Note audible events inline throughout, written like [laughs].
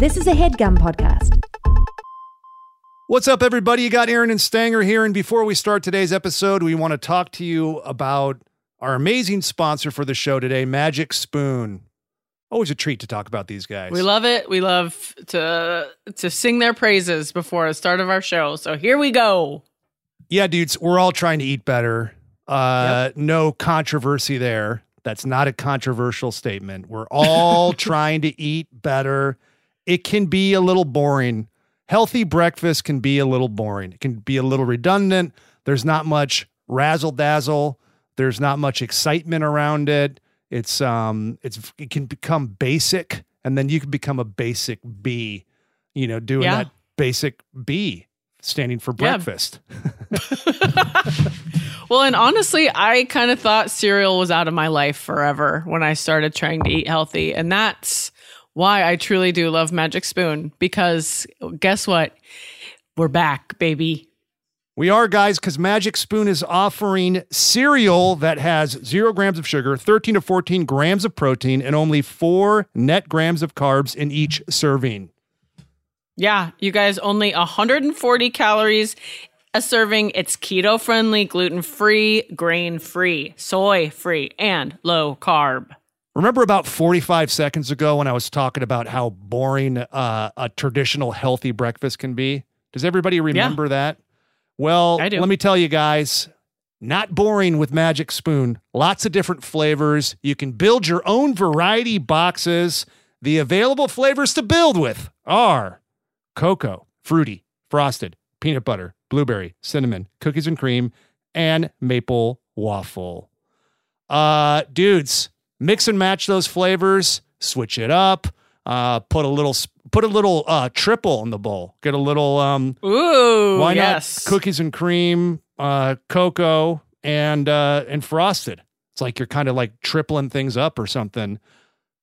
This is a headgum podcast. What's up, everybody? You got Erin and Stanger here. And before we start today's episode, we want to talk to you about our amazing sponsor for the show today, Magic Spoon. Always a treat to talk about these guys. We love it. We love to to sing their praises before the start of our show. So here we go. yeah, dudes, we're all trying to eat better. Uh, No controversy there. That's not a controversial statement. We're all [laughs] trying to eat better. It can be a little boring. Healthy breakfast can be a little boring. It can be a little redundant. There's not much razzle dazzle. There's not much excitement around it. It's um, it's it can become basic, and then you can become a basic B. You know, doing Yeah. that basic B, standing for Yeah. breakfast. [laughs] [laughs] Well, and honestly, I kind of thought cereal was out of my life forever when I started trying to eat healthy. And that's why I truly do love Magic Spoon because guess what? We're back, baby. We are, guys, because Magic Spoon is offering cereal that has zero grams of sugar, 13 to 14 grams of protein, and only four net grams of carbs in each serving. Yeah, you guys, only 140 calories a serving. It's keto friendly, gluten free, grain free, soy free, and low carb. Remember about 45 seconds ago when I was talking about how boring uh, a traditional healthy breakfast can be? Does everybody remember that? Well, let me tell you guys, not boring with Magic Spoon. Lots of different flavors. You can build your own variety boxes. The available flavors to build with are cocoa, fruity, frosted, peanut butter, blueberry, cinnamon, cookies and cream, and maple waffle. Uh, dudes, mix and match those flavors, switch it up, uh, put a little put a little uh triple in the bowl. Get a little um Ooh, why yes. not cookies and cream, uh cocoa and uh and frosted. It's like you're kind of like tripling things up or something,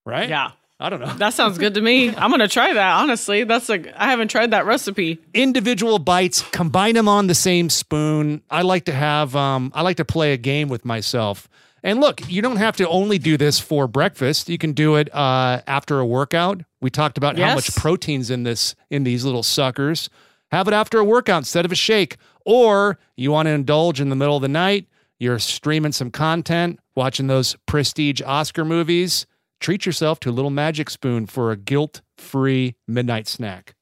right? Yeah. I don't know. That sounds good to me. [laughs] I'm gonna try that. Honestly, that's like I haven't tried that recipe. individual bites, combine them on the same spoon. I like to have um I like to play a game with myself. And look, you don't have to only do this for breakfast. You can do it uh after a workout. We talked about how much protein's in this in these little suckers. Have it after a workout instead of a shake. Or you want to indulge in the middle of the night, you're streaming some content, watching those prestige Oscar movies. Treat yourself to a little magic spoon for a guilt-free midnight snack.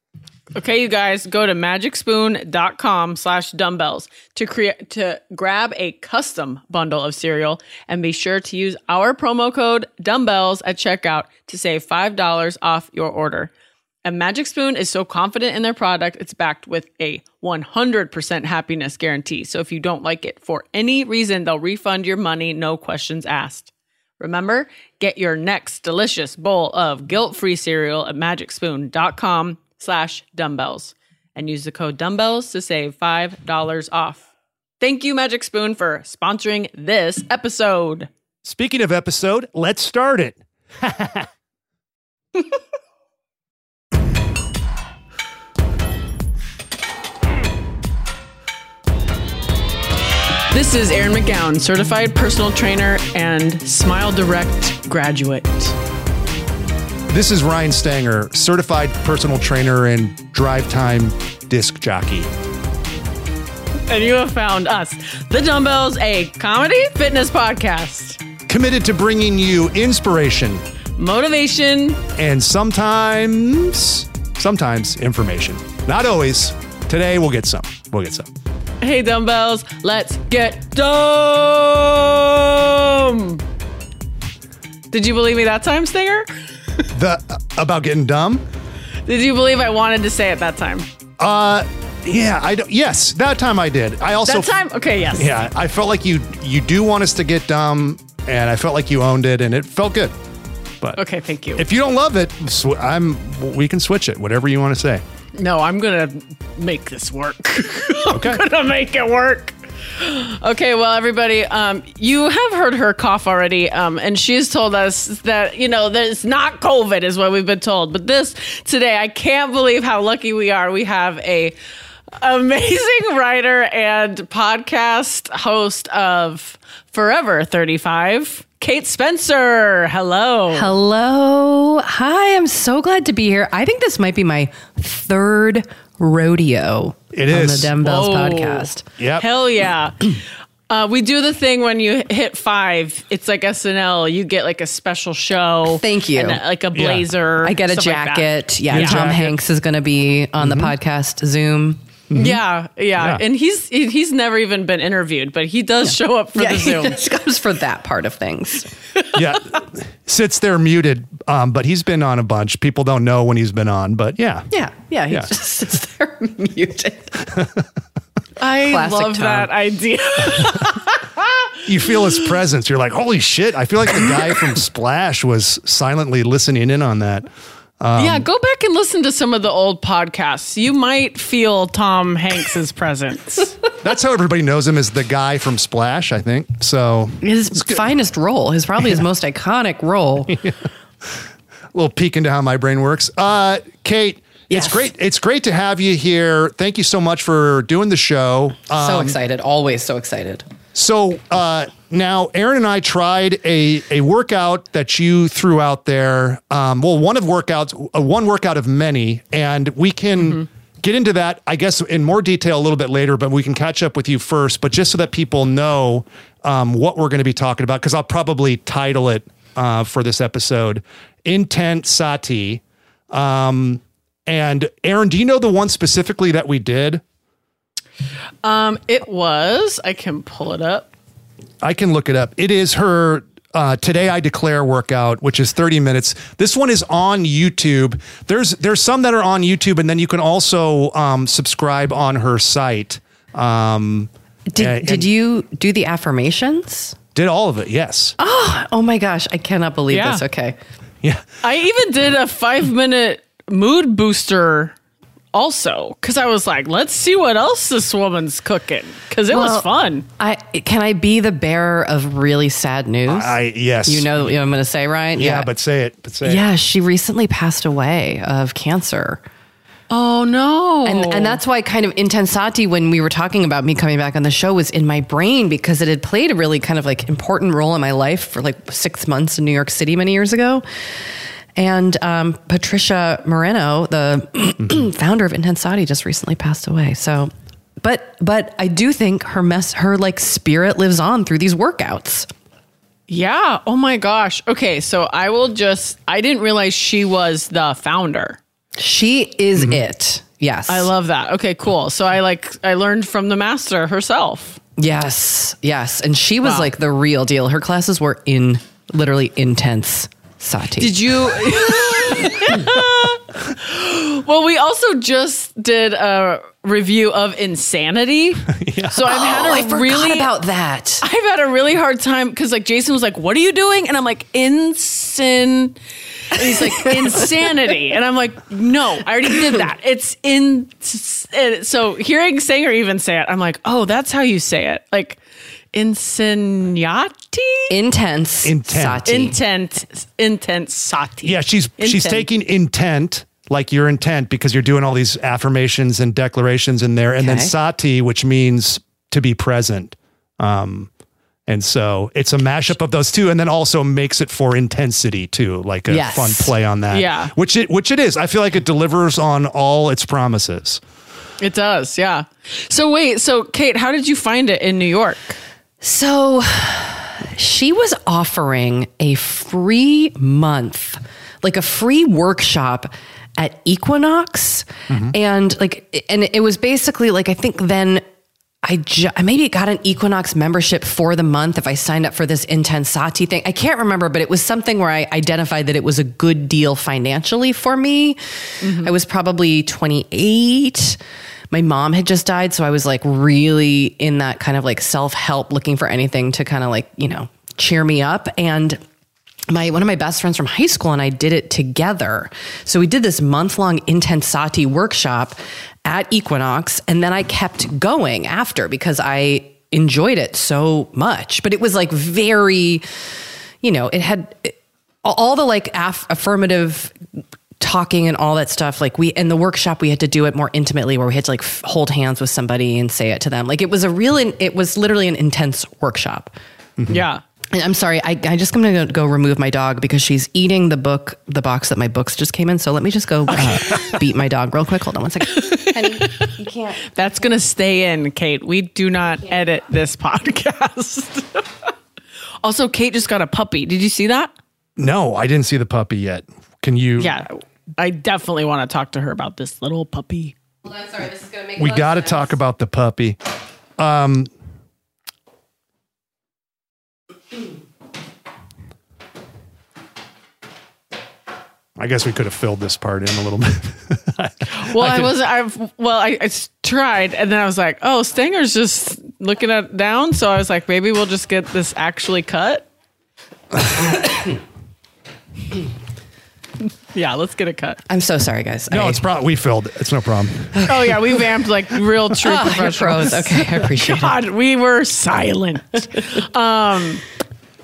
Okay, you guys, go to magicspoon.com slash dumbbells to create to grab a custom bundle of cereal and be sure to use our promo code dumbbells at checkout to save five dollars off your order. And Magic Spoon is so confident in their product, it's backed with a 100% happiness guarantee. So if you don't like it for any reason, they'll refund your money, no questions asked. Remember, get your next delicious bowl of guilt-free cereal at magicspoon.com slash dumbbells and use the code dumbbells to save $5 off. Thank you, Magic Spoon, for sponsoring this episode. Speaking of episode, let's start it. [laughs] This is Erin McGowan, certified personal trainer and Smile Direct graduate. This is Ryan Stanger, certified personal trainer and drive time disc jockey. And you have found us, The Dumbbells, a comedy fitness podcast. Committed to bringing you inspiration Motivation, and sometimes, sometimes information. Not always. Today we'll get some. We'll get some. Hey, dumbbells, let's get dumb. Did you believe me that time, Stanger? The about getting dumb. Did you believe I wanted to say it that time? Uh, yeah, I don't. Yes, that time I did. I also That time? Okay, yes. Yeah, I felt like you you do want us to get dumb, and I felt like you owned it, and it felt good. But Okay, thank you. if you don't love it, sw- I'm we can switch it. Whatever you want to say. no, I'm gonna make this work. [laughs] Okay. I'm gonna make it work. [gasps] Okay, well, everybody, um, you have heard her cough already, um, and she's told us that you know that it's not COVID, is what we've been told. But this today, I can't believe how lucky we are. We have a amazing [laughs] writer and podcast host of Forever 35. Kate Spencer. Hello. Hello. Hi, I'm so glad to be here. I think this might be my third rodeo It on is. the Dumbbells Whoa. podcast. Yep. Hell yeah. [clears throat] Uh, we do the thing when you hit five. It's like SNL. You get like a special show. Thank you. and, uh, like a blazer. I get a stuff like that. jacket. yeah, Yeah. Tom Jacket. Hanks is going to be on the podcast Zoom. Yeah, yeah, Yeah. and he's he's never even been interviewed, but he does show up for yeah, the Zoom. he just comes for that part of things. [laughs] yeah. Sits there muted, um, but he's been on a bunch. People don't know when he's been on, but yeah. Yeah, yeah, he Yeah. just sits there [laughs] muted. [laughs] I Classic love Tom. that idea. You feel his presence. You're like, holy shit. I feel like the guy from Splash was silently listening in on that. Yeah, go back and listen to some of the old podcasts. You might feel Tom Hanks's presence. [laughs] That's how everybody knows him as the guy from Splash, I think. So His finest role, his probably his [laughs] most iconic role. [laughs] a little peek into how my brain works. Uh, Kate, Yes. it's great. It's great to have you here. Thank you so much for doing the show. Uh, so excited, always so excited. So uh, now, Erin and I tried a a workout that you threw out there. Um, well, one of workouts, uh, one workout of many, and we can get into that, I guess, in more detail a little bit later. But we can catch up with you first. But just so that people know um, what we're going to be talking about, because I'll probably title it uh, for this episode, "Intent Sati." Um, and Erin, do you know the one specifically that we did? Um, it was. I can pull it up. I can look it up. It is her uh, today I declare workout, which is 30 minutes. This one is on YouTube. There's there's some that are on YouTube, and then you can also um, subscribe on her site. Um, Did, and- did you do the affirmations? did all of it? Yes. Oh my gosh, I cannot believe Yeah. this. Okay. Yeah. I even did a five minute mood booster also because I was like, let's see what else this woman's cooking because it was fun. I can I be the bearer of really sad news? I yes. you know what I'm going to say, right? Yeah, but say it. But say it. yeah, she recently passed away of cancer. Oh no! And and that's why kind of intensati when we were talking about me coming back on the show was in my brain because it had played a really kind of like important role in my life for like six months in New York City many years ago. And um, Patricia Moreno, the [clears throat] founder of Intensati, just recently passed away. So, but but I do think her mess, her like spirit lives on through these workouts. yeah. Oh my gosh. Okay, so I will just. I didn't realize she was the founder. She is it. Yes, I love that. Okay, cool. So I like I learned from the master herself. Yes, yes, and she was Wow. like the real deal. Her classes were in literally intense. Sati. Did you? [laughs] well, we also just did a review of Insanity. [laughs] So I've had Oh, a I really about that. I've had a really hard time because like Jason was like, "What are you doing?" And I'm like, "Insin." And he's like, "Insanity," and I'm like, "No, I already did that. It's in." So hearing Stanger even say it, I'm like, "Oh, that's how you say it." Like, insignati, Intense. Intent. Sati. intent, intent sati. Yeah, she's she's Intent. taking intent, like your intent, because you're doing all these affirmations and declarations in there, and then Okay. sati, which means to be present. Um, and so it's a mashup of those two, and then also makes it for intensity too, like a Yes. fun play on that. Yeah. which it which it is. I feel like it delivers on all its promises. It does, yeah. So wait, so Kate, how did you find it in New York? So she was offering a free month, like a free workshop at Equinox. Mm-hmm. And like, and it was basically like, I think then I, ju- maybe got an Equinox membership for the month if I signed up for this Intensati thing. I can't remember, but it was something where I identified that it was a good deal financially for me. Mm-hmm. I was probably 28. My mom had just died, so I was like really in that kind of like self help, looking for anything to kind of like, you know, cheer me up. And my one of my best friends from high school and I did it together. So we did this month long Intensati workshop at Equinox, and then I kept going after because I enjoyed it so much. But it was like very, you know, it had all the like aff- affirmative talking and all that stuff like we in the workshop we had to do it more intimately where we had to like f- hold hands with somebody and say it to them like it was a real it was literally an intense workshop mm-hmm. Yeah. And I'm sorry, I, I just going to go remove my dog because she's eating the book, the box that my books just came in. So let me just go uh, beat my dog real quick. Hold on one second. [laughs] Honey, you can't. That's going to stay in, Kate. We do not edit this podcast. [laughs] also, Kate just got a puppy. Did you see that? No, I didn't see the puppy yet. Can you? Yeah. I definitely want to talk to her about this little puppy. Hold on, sorry, this is going to make We got to talk about the puppy. Um, I guess we could have filled this part in a little [laughs] bit. Well, I, could- was I well I tried and then I was like, "Oh, Stanger's just looking at down." So I was like, "Maybe we'll just get this actually cut." [coughs] yeah, let's get it cut. I'm so sorry, guys. no, I- it's probably we filled it. It's no problem. Oh yeah, we vamped like real true you're professionals. pros. Okay, I appreciate it. God, we were silent. [laughs] um,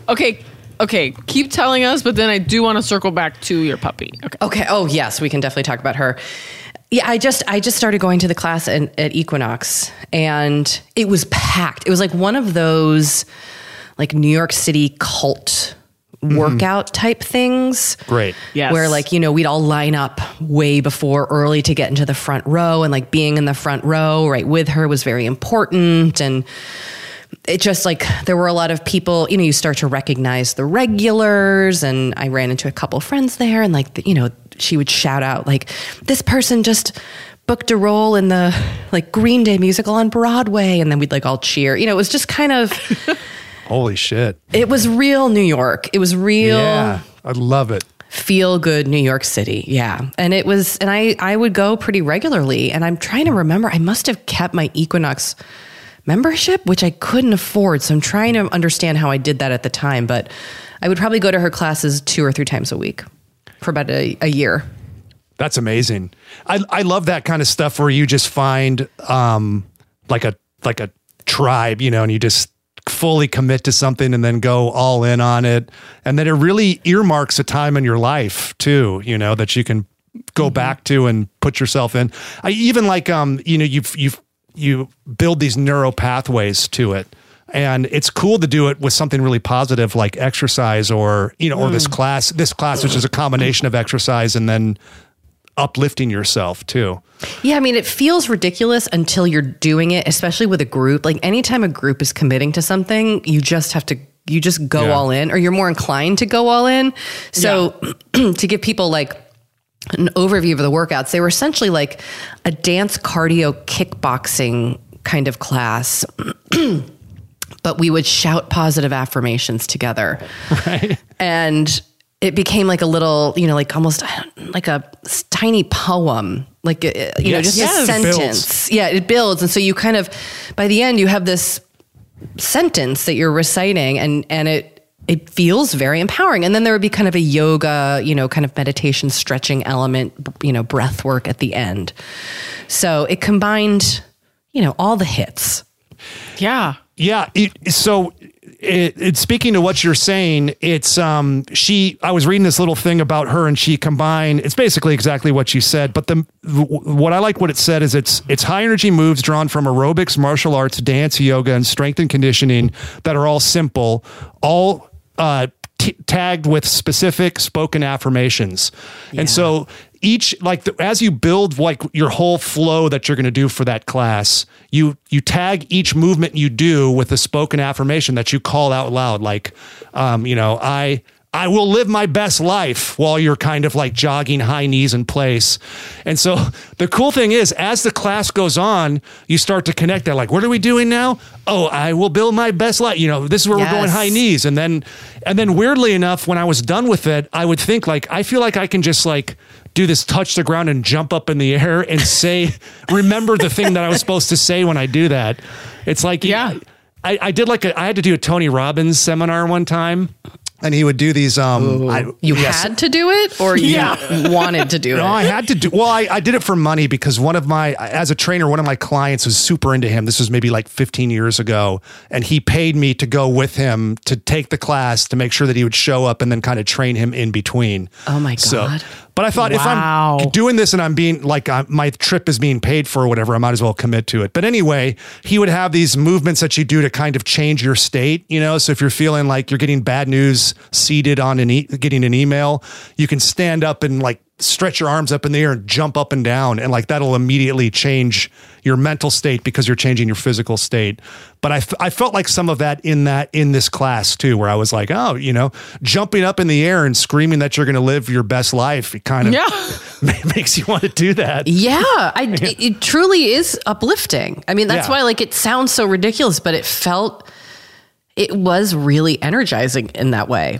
okay, okay, keep telling us, but then I do want to circle back to your puppy. Okay. Okay. Oh, yes, we can definitely talk about her. Yeah, I just I just started going to the class at, at Equinox, and it was packed. It was like one of those like New York City cult mm-hmm. workout type things. Great. Yes. Where like, you know, we'd all line up way before early to get into the front row and like being in the front row right with her was very important and it just like there were a lot of people you know you start to recognize the regulars and i ran into a couple friends there and like you know she would shout out like this person just booked a role in the like green day musical on broadway and then we'd like all cheer you know it was just kind of [laughs] Holy shit. it was real new york it was real Yeah, I love it. feel good New York City. Yeah. And it was, and I, I would go pretty regularly. And I'm trying to remember, I must have kept my Equinox membership, which I couldn't afford. So I'm trying to understand how I did that at the time. But I would probably go to her classes two or three times a week for about a, a year. That's amazing. I I love that kind of stuff where you just find um like a like a tribe, you know, and you just fully commit to something and then go all in on it. And then it really earmarks a time in your life too, you know, that you can go back to and put yourself in. I even like um, you know, you've you've you build these neural pathways to it. And it's cool to do it with something really positive like exercise or, you know, or this hmm. class, this class, which is a combination of exercise and then uplifting yourself too. Yeah, I mean, it feels ridiculous until you're doing it, especially with a group. Like anytime a group is committing to something, you just have to you just go Yeah. all in or you're more inclined to go all in. So [clears throat] to give people like an overview of the workouts, they were essentially like a dance cardio kickboxing kind of class. [clears throat] but we would shout positive affirmations together Right. and it became like a little, you know, like almost like a tiny poem, like uh, you know, just Yes. a It sentence. Yeah, it builds, and so you kind of, by the end, you have this sentence that you're reciting, and and it it feels very empowering. And then there would be kind of a yoga, you know, kind of meditation, stretching element, you know, breath work at the end. So it combined, you know, all the hits. Yeah. Yeah. It, so, it, it, speaking to what you're saying, it's um she. I was reading this little thing about her, and she combined. It's basically exactly what you said, but the what I like what it said is it's it's high energy moves drawn from aerobics, martial arts, dance, yoga, and strength and conditioning that are all simple, all uh, t- tagged with specific spoken affirmations, and so each like the, as you build like your whole flow that you're going to do for that class you you tag each movement you do with a spoken affirmation that you call out loud. Like um, you know i i will live my best life while you're kind of like jogging high knees in place. And so [laughs] the cool thing is as the class goes on you start to connect that like what are we doing now? Oh i will build my best life you know this is where we're going high knees. And then and then weirdly enough when i was done with it i would think like i feel like i can just like do this touch the ground and jump up in the air and [laughs] say remember the thing that i was supposed to say when i do that. It's like Yeah. i, I did like a, i had to do a tony robbins seminar one time and he would do these um I, You yes. had to do it, or you Yeah. [laughs] wanted to do it. No, it. I had to do. Well, I, I did it for money because one of my, as a trainer, one of my clients was super into him. This was maybe like 15 years ago, and he paid me to go with him to take the class to make sure that he would show up and then kind of train him in between. Oh my So, God. But I thought Wow. if I'm doing this and I'm being like i my trip is being paid for or whatever, I might as well commit to it. But anyway, he would have these movements that you do to kind of change your state. You know, so if you're feeling like you're getting bad news seated on an e- getting an email, you can stand up and like stretch your arms up in the air and jump up and down, and like that'll immediately change your mental state because you're changing your physical state. But I, f- I felt like some of that in that in this class too, where I was like, oh, you know, jumping up in the air and screaming that you're going to live your best life. It kind of Yeah. [laughs] makes you want to do that. Yeah, I, [laughs] it, it truly is uplifting. I mean, that's Yeah. why like it sounds so ridiculous, but it felt it was really energizing in that way.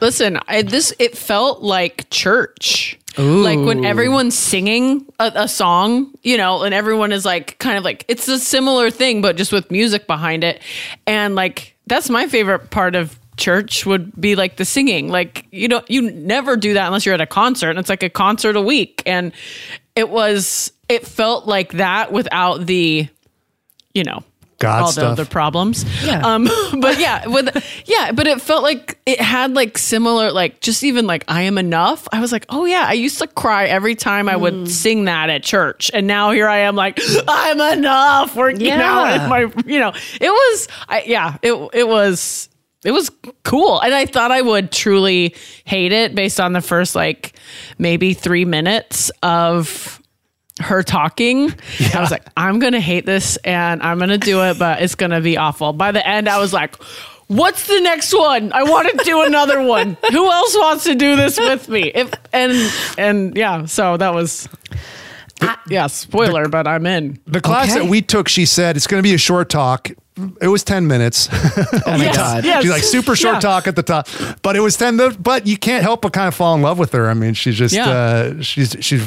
Listen, I, this it felt like church. Like when everyone's singing a, a song, you know, and everyone is like kind of like it's a similar thing, but just with music behind it. And like that's my favorite part of church would be like the singing. Like you know, you never do that unless you're at a concert. And it's like a concert a week, and it was it felt like that without the, you know, God all the stuff. other problems. Yeah. Um, [laughs] [laughs] but yeah, with yeah, but it felt like it had like similar, like just even like I am enough. I was like, oh yeah, I used to cry every time I would sing that at church, and now here I am, like [gasps] I'm enough. Working out Yeah. in my, you know, it was, I yeah, it it was. It was cool. And I thought I would truly hate it based on the first like maybe three minutes of her talking. I was like, I'm gonna hate this and I'm gonna do it, but it's gonna be awful. By the end, I was like, What's the next one? I want to do another one. Who else wants to do this with me? If and and yeah, so that was yeah, spoiler, but I'm in. The class Okay. that we took, she said it's going to be a short talk. It was 10 minutes. [laughs] Oh my Yes, god. yes. She's like super short Yeah. talk at the top, but it was 10. But you can't help but kind of fall in love with her. I mean, she's just, Yeah. uh, she's, she's,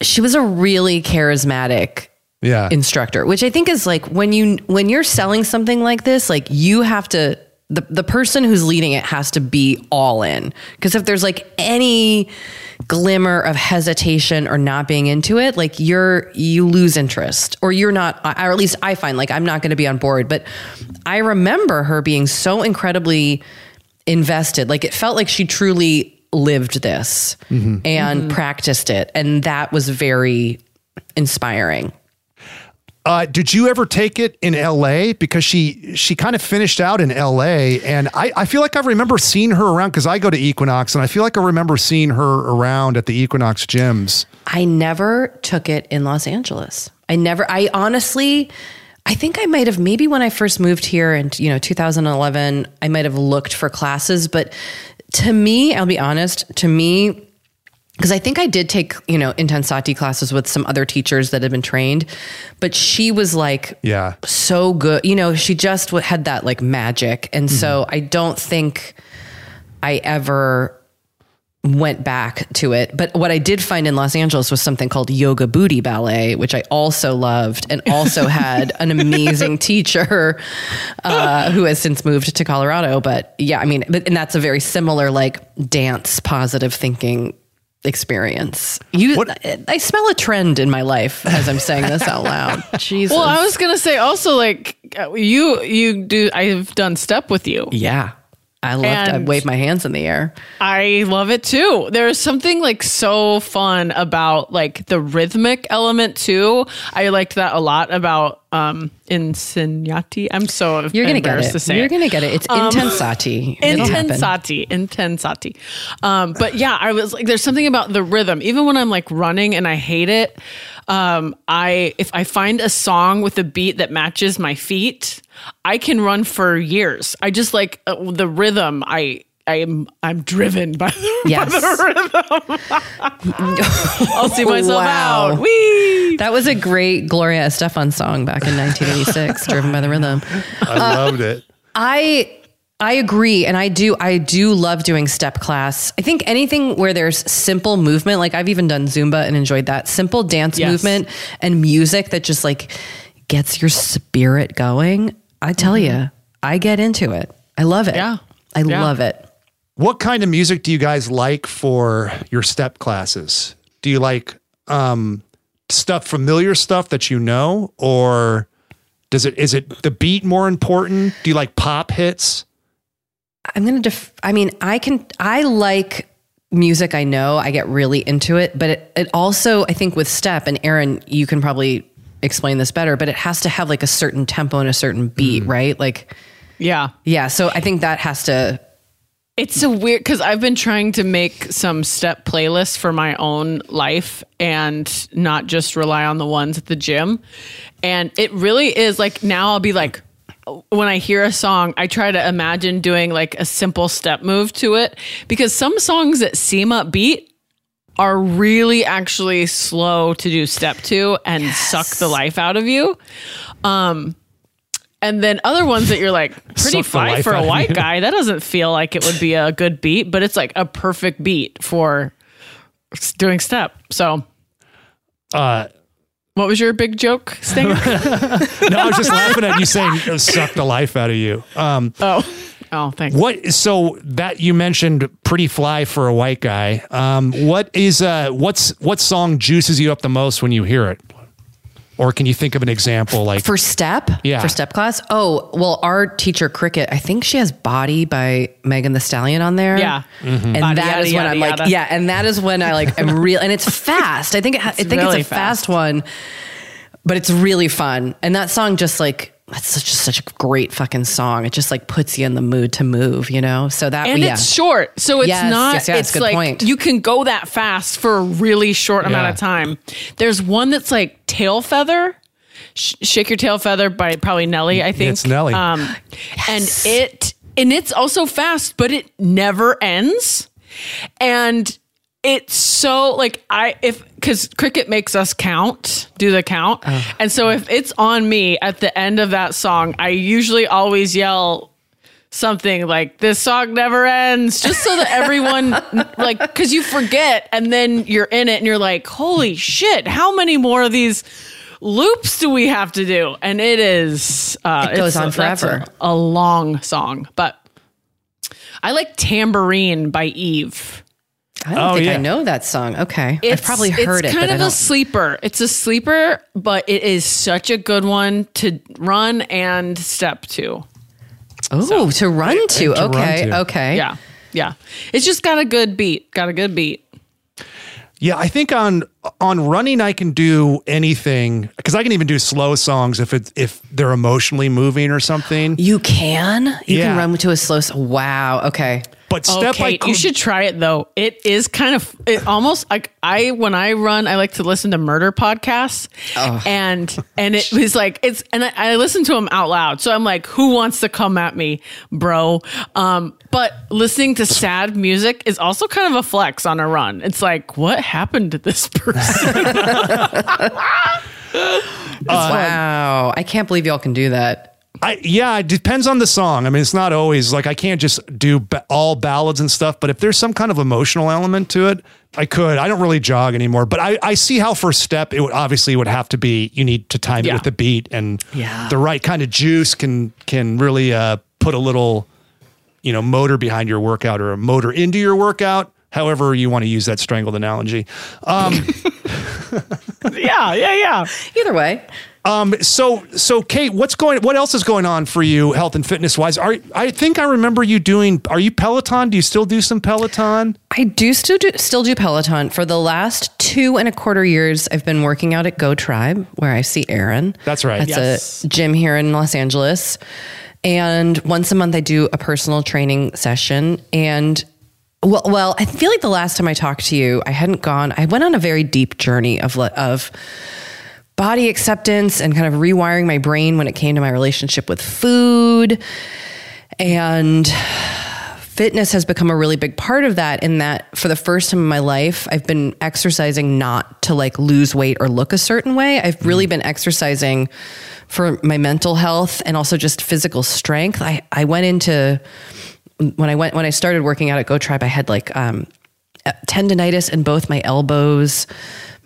She was a really charismatic yeah. instructor, which I think is like when you when you're selling something like this, like you have to the the person who's leading it has to be all in. Because if there's like any glimmer of hesitation or not being into it, like you're you lose interest or you're not or at least I find like I'm not going to be on board, but I remember her being so incredibly invested. Like it felt like she truly lived this and practiced it and that was very inspiring. Uh, did you ever take it in LA? Because she she kind of finished out in LA, and I, I feel like I remember seeing her around because I go to Equinox, and I feel like I remember seeing her around at the Equinox gyms. I never took it in Los Angeles. I never, I honestly, I think I might have, maybe when I first moved here in, you know, 2011, I might have looked for classes. But to me, I'll be honest, to me, because I think I did take, you know, intensati classes with some other teachers that had been trained, but she was like, Yeah, so good. You know, she just had that like magic. And so mm-hmm. I don't think I ever went back to it. But what I did find in Los Angeles was something called Yoga Booty Ballet, which I also loved and also [laughs] had an amazing teacher uh, who has since moved to Colorado. But yeah, I mean, but, and that's a very similar like dance positive thinking experience. You, What- I smell a trend in my life as I'm saying this out loud. [laughs] Jesus. Well, I was gonna say also like you you do I've done step with you. Yeah. I love to And- wave my hands in the air. I love it too. There's something like so fun about like the rhythmic element too. I liked that a lot about um insegnati. I'm so You're gonna get it. to You're it. gonna get it. It's intensati. Intensati, intensati. Um, but yeah, I was like, there's something about the rhythm. Even when I'm like running and I hate it, um, I if I find a song with a beat that matches my feet, I can run for years. I just like uh, the rhythm. I I am I'm driven by the, Yes. by the rhythm. [laughs] I'll see myself Wow. out. Whee! That was a great Gloria Estefan song back in 1986, [laughs] Driven by the Rhythm. I loved it. I I agree and I do I do love doing step class. I think anything where there's simple movement, like I've even done Zumba and enjoyed that. Simple dance Yes. movement and music that just like gets your spirit going. I tell you, I get into it. I love it. Yeah. I Yeah. love it. What kind of music do you guys like for your step classes? Do you like um, stuff, familiar stuff that you know, or does it is it the beat more important? Do you like pop hits? I'm going to def- I mean, I can I like music I know, I get really into it. But it, it also, I think, with step and Erin, you can probably explain this better. But it has to have like a certain tempo and a certain beat, mm. right? Like, Yeah. yeah. So I think that has to. It's so weird because I've been trying to make some step playlists for my own life and not just rely on the ones at the gym. And it really is like now I'll be like, when I hear a song, I try to imagine doing like a simple step move to it because some songs that seem upbeat are really actually slow to do step two and suck the life out of you. Um, and then other ones that you're like [laughs] pretty Suck the fly life for a white guy. That doesn't feel like it would be a good beat, but it's like a perfect beat for doing step. So, Uh, what was your big joke, Stanger? [laughs] no, I was just laughing at you saying suck the life out of you. Um, oh, oh, thanks. what? So that you mentioned pretty fly for a white guy. Um, what is uh, what's what song juices you up the most when you hear it? Or can you think of an example like For step, Yeah. for step class. Oh, well, our teacher Cricket, I think she has "Body" by Megan Thee Stallion on there. Yeah. and Body, that is yada, when yada, I'm like, yada. yeah, and that is when I like am [laughs] real, and it's fast. I think it ha- I think really it's a fast. one, but it's really fun. And that song just like that's such such a great fucking song. It just like puts you in the mood to move, you know. So that and yeah. it's short, so it's Yes, not. yes, yes, it's good like point. you can go that fast for a really short amount of time. There's one that's like tail feather. Sh- Shake Your Tail Feather by probably Nelly, I think. It's Nelly. Um, [gasps] And it and it's also fast, but it never ends. And it's so like I if because cricket makes us count, do the count. And so if it's on me at the end of that song, I usually always yell something like this song never ends just so that everyone [laughs] like because you forget and then you're in it and you're like holy shit how many more of these loops do we have to do and it is uh It goes on forever. a, a long song but i like tambourine by eve I don't Oh, think yeah. I know that song. Okay, I've probably heard it. it's kind but of a don't. sleeper it's a sleeper but it is such a good one to run and step to Oh, to run to. to run okay, to. okay. yeah yeah it's just got a good beat got a good beat Yeah, I think on on running I can do anything because I can even do slow songs if it if they're emotionally moving or something. You can. You Yeah. can run to a slow. s- Wow. Okay. But Oh, step Kate, I you should try it though. It is kind of it almost like I when I run, I like to listen to murder podcasts, and and it was like it's and I, I listen to them out loud. So I'm like, who wants to come at me, bro? Um, but listening to sad music is also kind of a flex on a run. It's like, what happened to this [laughs] person? [laughs] wow. I can't believe y'all can do that. I, yeah, it depends on the song. I mean, it's not always like I can't just do ba- all ballads and stuff, but if there's some kind of emotional element to it, I could. I don't really jog anymore, but I, I see how first step it would obviously would have to be you need to time it with the beat and Yeah. the right kind of juice can can really uh, put a little you know motor behind your workout or a motor into your workout. However, you want to use that strangled analogy. Um, [laughs] yeah, yeah, yeah. Either way. Um, so so Kate, what's going what else is going on for you health and fitness wise? Are I think I remember you doing are you Peloton? Do you still do some Peloton? I do still do still do Peloton. For the last two and a quarter years, I've been working out at Go Tribe, where I see Erin. That's right. That's Yes. a gym here in Los Angeles. And once a month, I do a personal training session. And well, well, I feel like the last time I talked to you, I hadn't gone. I went on a very deep journey of of body acceptance and kind of rewiring my brain when it came to my relationship with food. And fitness has become a really big part of that in that for the first time in my life i've been exercising not to like lose weight or look a certain way. I've really been exercising for my mental health and also just physical strength. I, I went into when i went when i started working out at go tribe i had like um, tendonitis in both my elbows.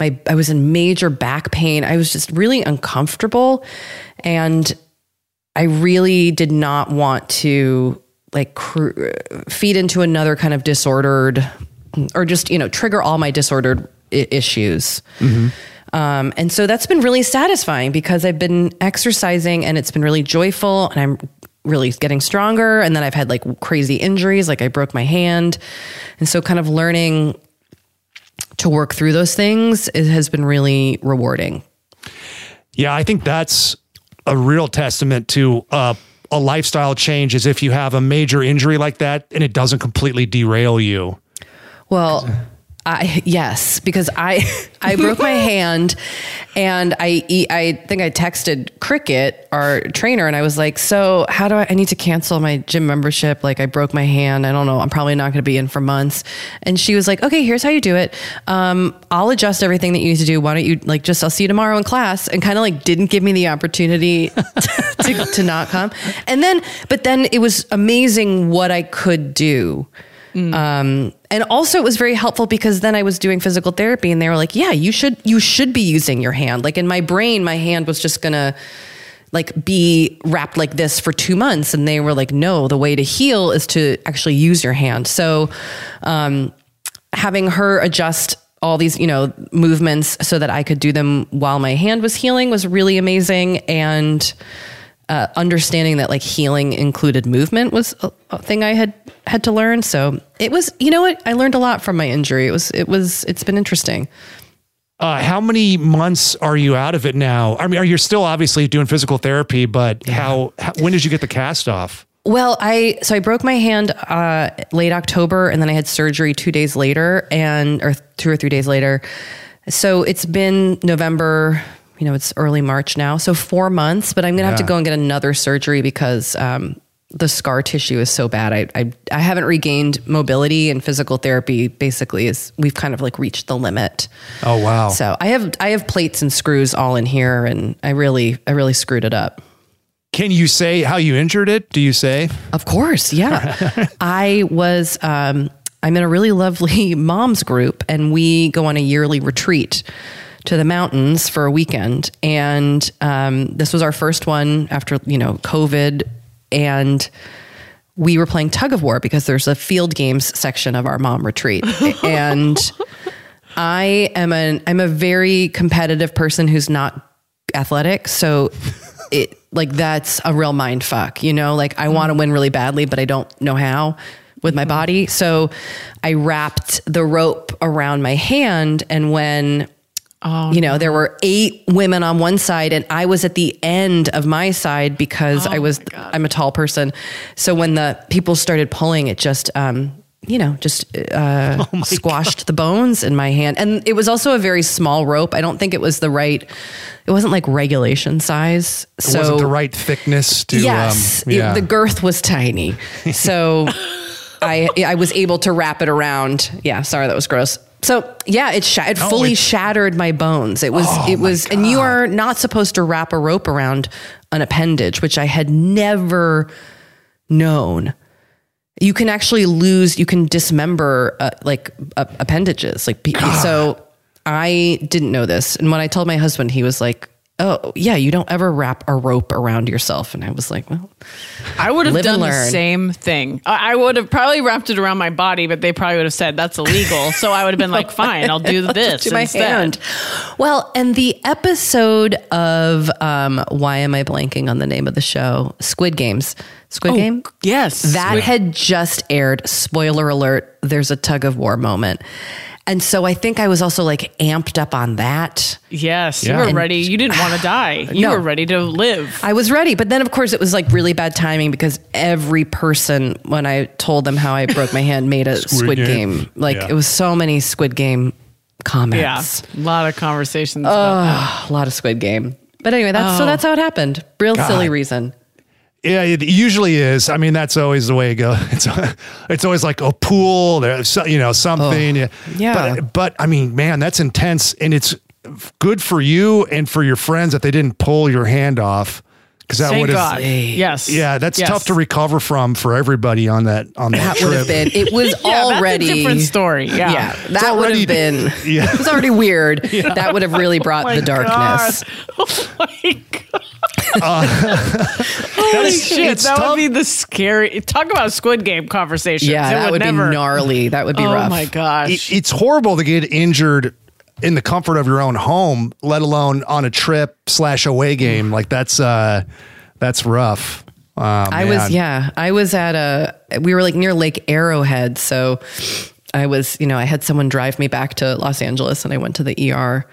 My I was in major back pain. I was just really uncomfortable and I really did not want to like cr- feed into another kind of disordered or just, you know, trigger all my disordered I- issues. Um, and so that's been really satisfying because I've been exercising and it's been really joyful and I'm really getting stronger. And then I've had like crazy injuries, like I broke my hand. And so, kind of learning to work through those things it has been really rewarding. Yeah, I think that's a real testament to uh, a lifestyle change is if you have a major injury like that and it doesn't completely derail you. Well, I yes, because I [laughs] I broke my [laughs] hand and I I think I texted Cricket, our trainer, and I was like, "So how do I? I need to cancel my gym membership? Like I broke my hand. I don't know. I'm probably not going to be in for months." And she was like, "Okay, here's how you do it. Um, I'll adjust everything that you need to do. Why don't you like just I'll see you tomorrow in class?" And kind of like didn't give me the opportunity [laughs] to, to not come. And then, but then it was amazing what I could do. Um, and also it was very helpful because then I was doing physical therapy and they were like, yeah, you should, you should be using your hand. Like in my brain, my hand was just gonna like be wrapped like this for two months. And they were like, no, the way to heal is to actually use your hand. So, um, having her adjust all these, you know, movements so that I could do them while my hand was healing was really amazing. And, uh, understanding that like healing included movement was a, a thing I had had to learn. So it was, you know what, I learned a lot from my injury. It was, it was, it's been interesting. Uh, how many months are you out of it now? I mean, are you still obviously doing physical therapy, but how, how when did you get the cast off? Well, I so I broke my hand uh, late October, and then I had surgery two days later, and or two or three days later. So it's been November. You know, it's early March now, so four months. But I'm gonna have to go and get another surgery because um, the scar tissue is so bad. I, I I haven't regained mobility, and physical therapy basically is we've kind of like reached the limit. Oh wow! So I have I have plates and screws all in here, and I really I really screwed it up. Can you say how you injured it? Do you say? Of course, yeah. [laughs] I was um, I'm in a really lovely [laughs] moms group, and we go on a yearly retreat to the mountains for a weekend. And um, this was our first one after you know COVID, and we were playing tug of war because there's a field games section of our mom retreat, [laughs] and I am an I'm a very competitive person who's not athletic, so it like that's a real mind fuck, you know? Like I want to win really badly, but I don't know how with my mm-hmm. body. So I wrapped the rope around my hand and when you know, there were eight women on one side, and I was at the end of my side because I was I'm a tall person. So when the people started pulling, it just um, you know just uh, [laughs] squashed the bones in my hand, and it was also a very small rope. I don't think it was the right. It wasn't like regulation size. It so wasn't the right thickness to. yes, um, it- the girth was tiny, [laughs] so I I was able to wrap it around. Yeah, sorry, that was gross. So yeah, it sha- it fully shattered my bones. It was Oh, it was, and you are not supposed to wrap a rope around an appendage, which I had never known. You can actually lose. You can dismember uh, like uh, appendages. Like pe- so, I didn't know this, and when I told my husband, he was like. Oh yeah, you don't ever wrap a rope around yourself, and I was like, "Well, I would have done the same thing. I would have probably wrapped it around my body, but they probably would have said that's illegal. so I would have been like, [laughs] fine, I'll do this to my instead. hand. Well, and the episode of um, why am I blanking on the name of the show? Squid Games. Squid Game. Yes, That had just aired. Spoiler alert, there's a tug of war moment. And so I think I was also like amped up on that. yes, Yeah. you were And- ready. You didn't want to [sighs] die. You No. were ready to live. I was ready, but then of course it was like really bad timing because every person when I told them how I broke my hand made a Squid, Game. Game. Like Yeah. it was so many Squid Game comments. yeah, comments. a lot of conversations. about that. a lot of Squid Game. But anyway, that's so Oh. that's how it happened. Real silly reason. Yeah, it usually is. I mean, that's always the way it goes. [laughs] It's it's always like a pool. There's you know something. yeah. yeah. But but I mean, man, that's intense, and it's good for you and for your friends that they didn't pull your hand off because that Thank would God. have. Yes. Yeah, that's Yes. tough to recover from for everybody on that on that, That trip. would have been. It was [laughs] Yeah, already that's a different story. Yeah. Yeah, that would have been. [laughs] Yeah. It was already weird. [laughs] That would have really oh brought my the darkness. God. Oh my god. Uh, that's- Holy shit. That tough. would be the scary talk about Squid Game conversations. Yeah, It that would, never, be gnarly. That would be Oh rough. Oh my gosh. it- it's horrible to get injured in the comfort of your own home, let alone on a trip slash away game. Like that's uh that's rough. Oh, I was yeah, I was at a we were like near Lake Arrowhead, so I was, you know, I had someone drive me back to Los Angeles and I went to the ER.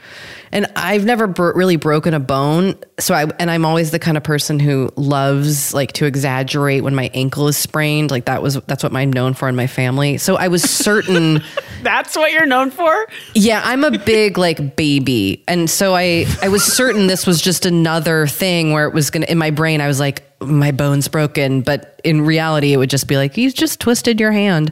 And I've never bro- really broken a bone, so I and I'm always the kind of person who loves like to exaggerate when my ankle is sprained. Like that was that's what I'm known for in my family. So I was certain [laughs] That's what you're known for? Yeah, I'm a big like baby. And so I I was certain this was just another thing where it was going to in my brain I was like my bone's broken, but in reality it would just be like you just twisted your hand.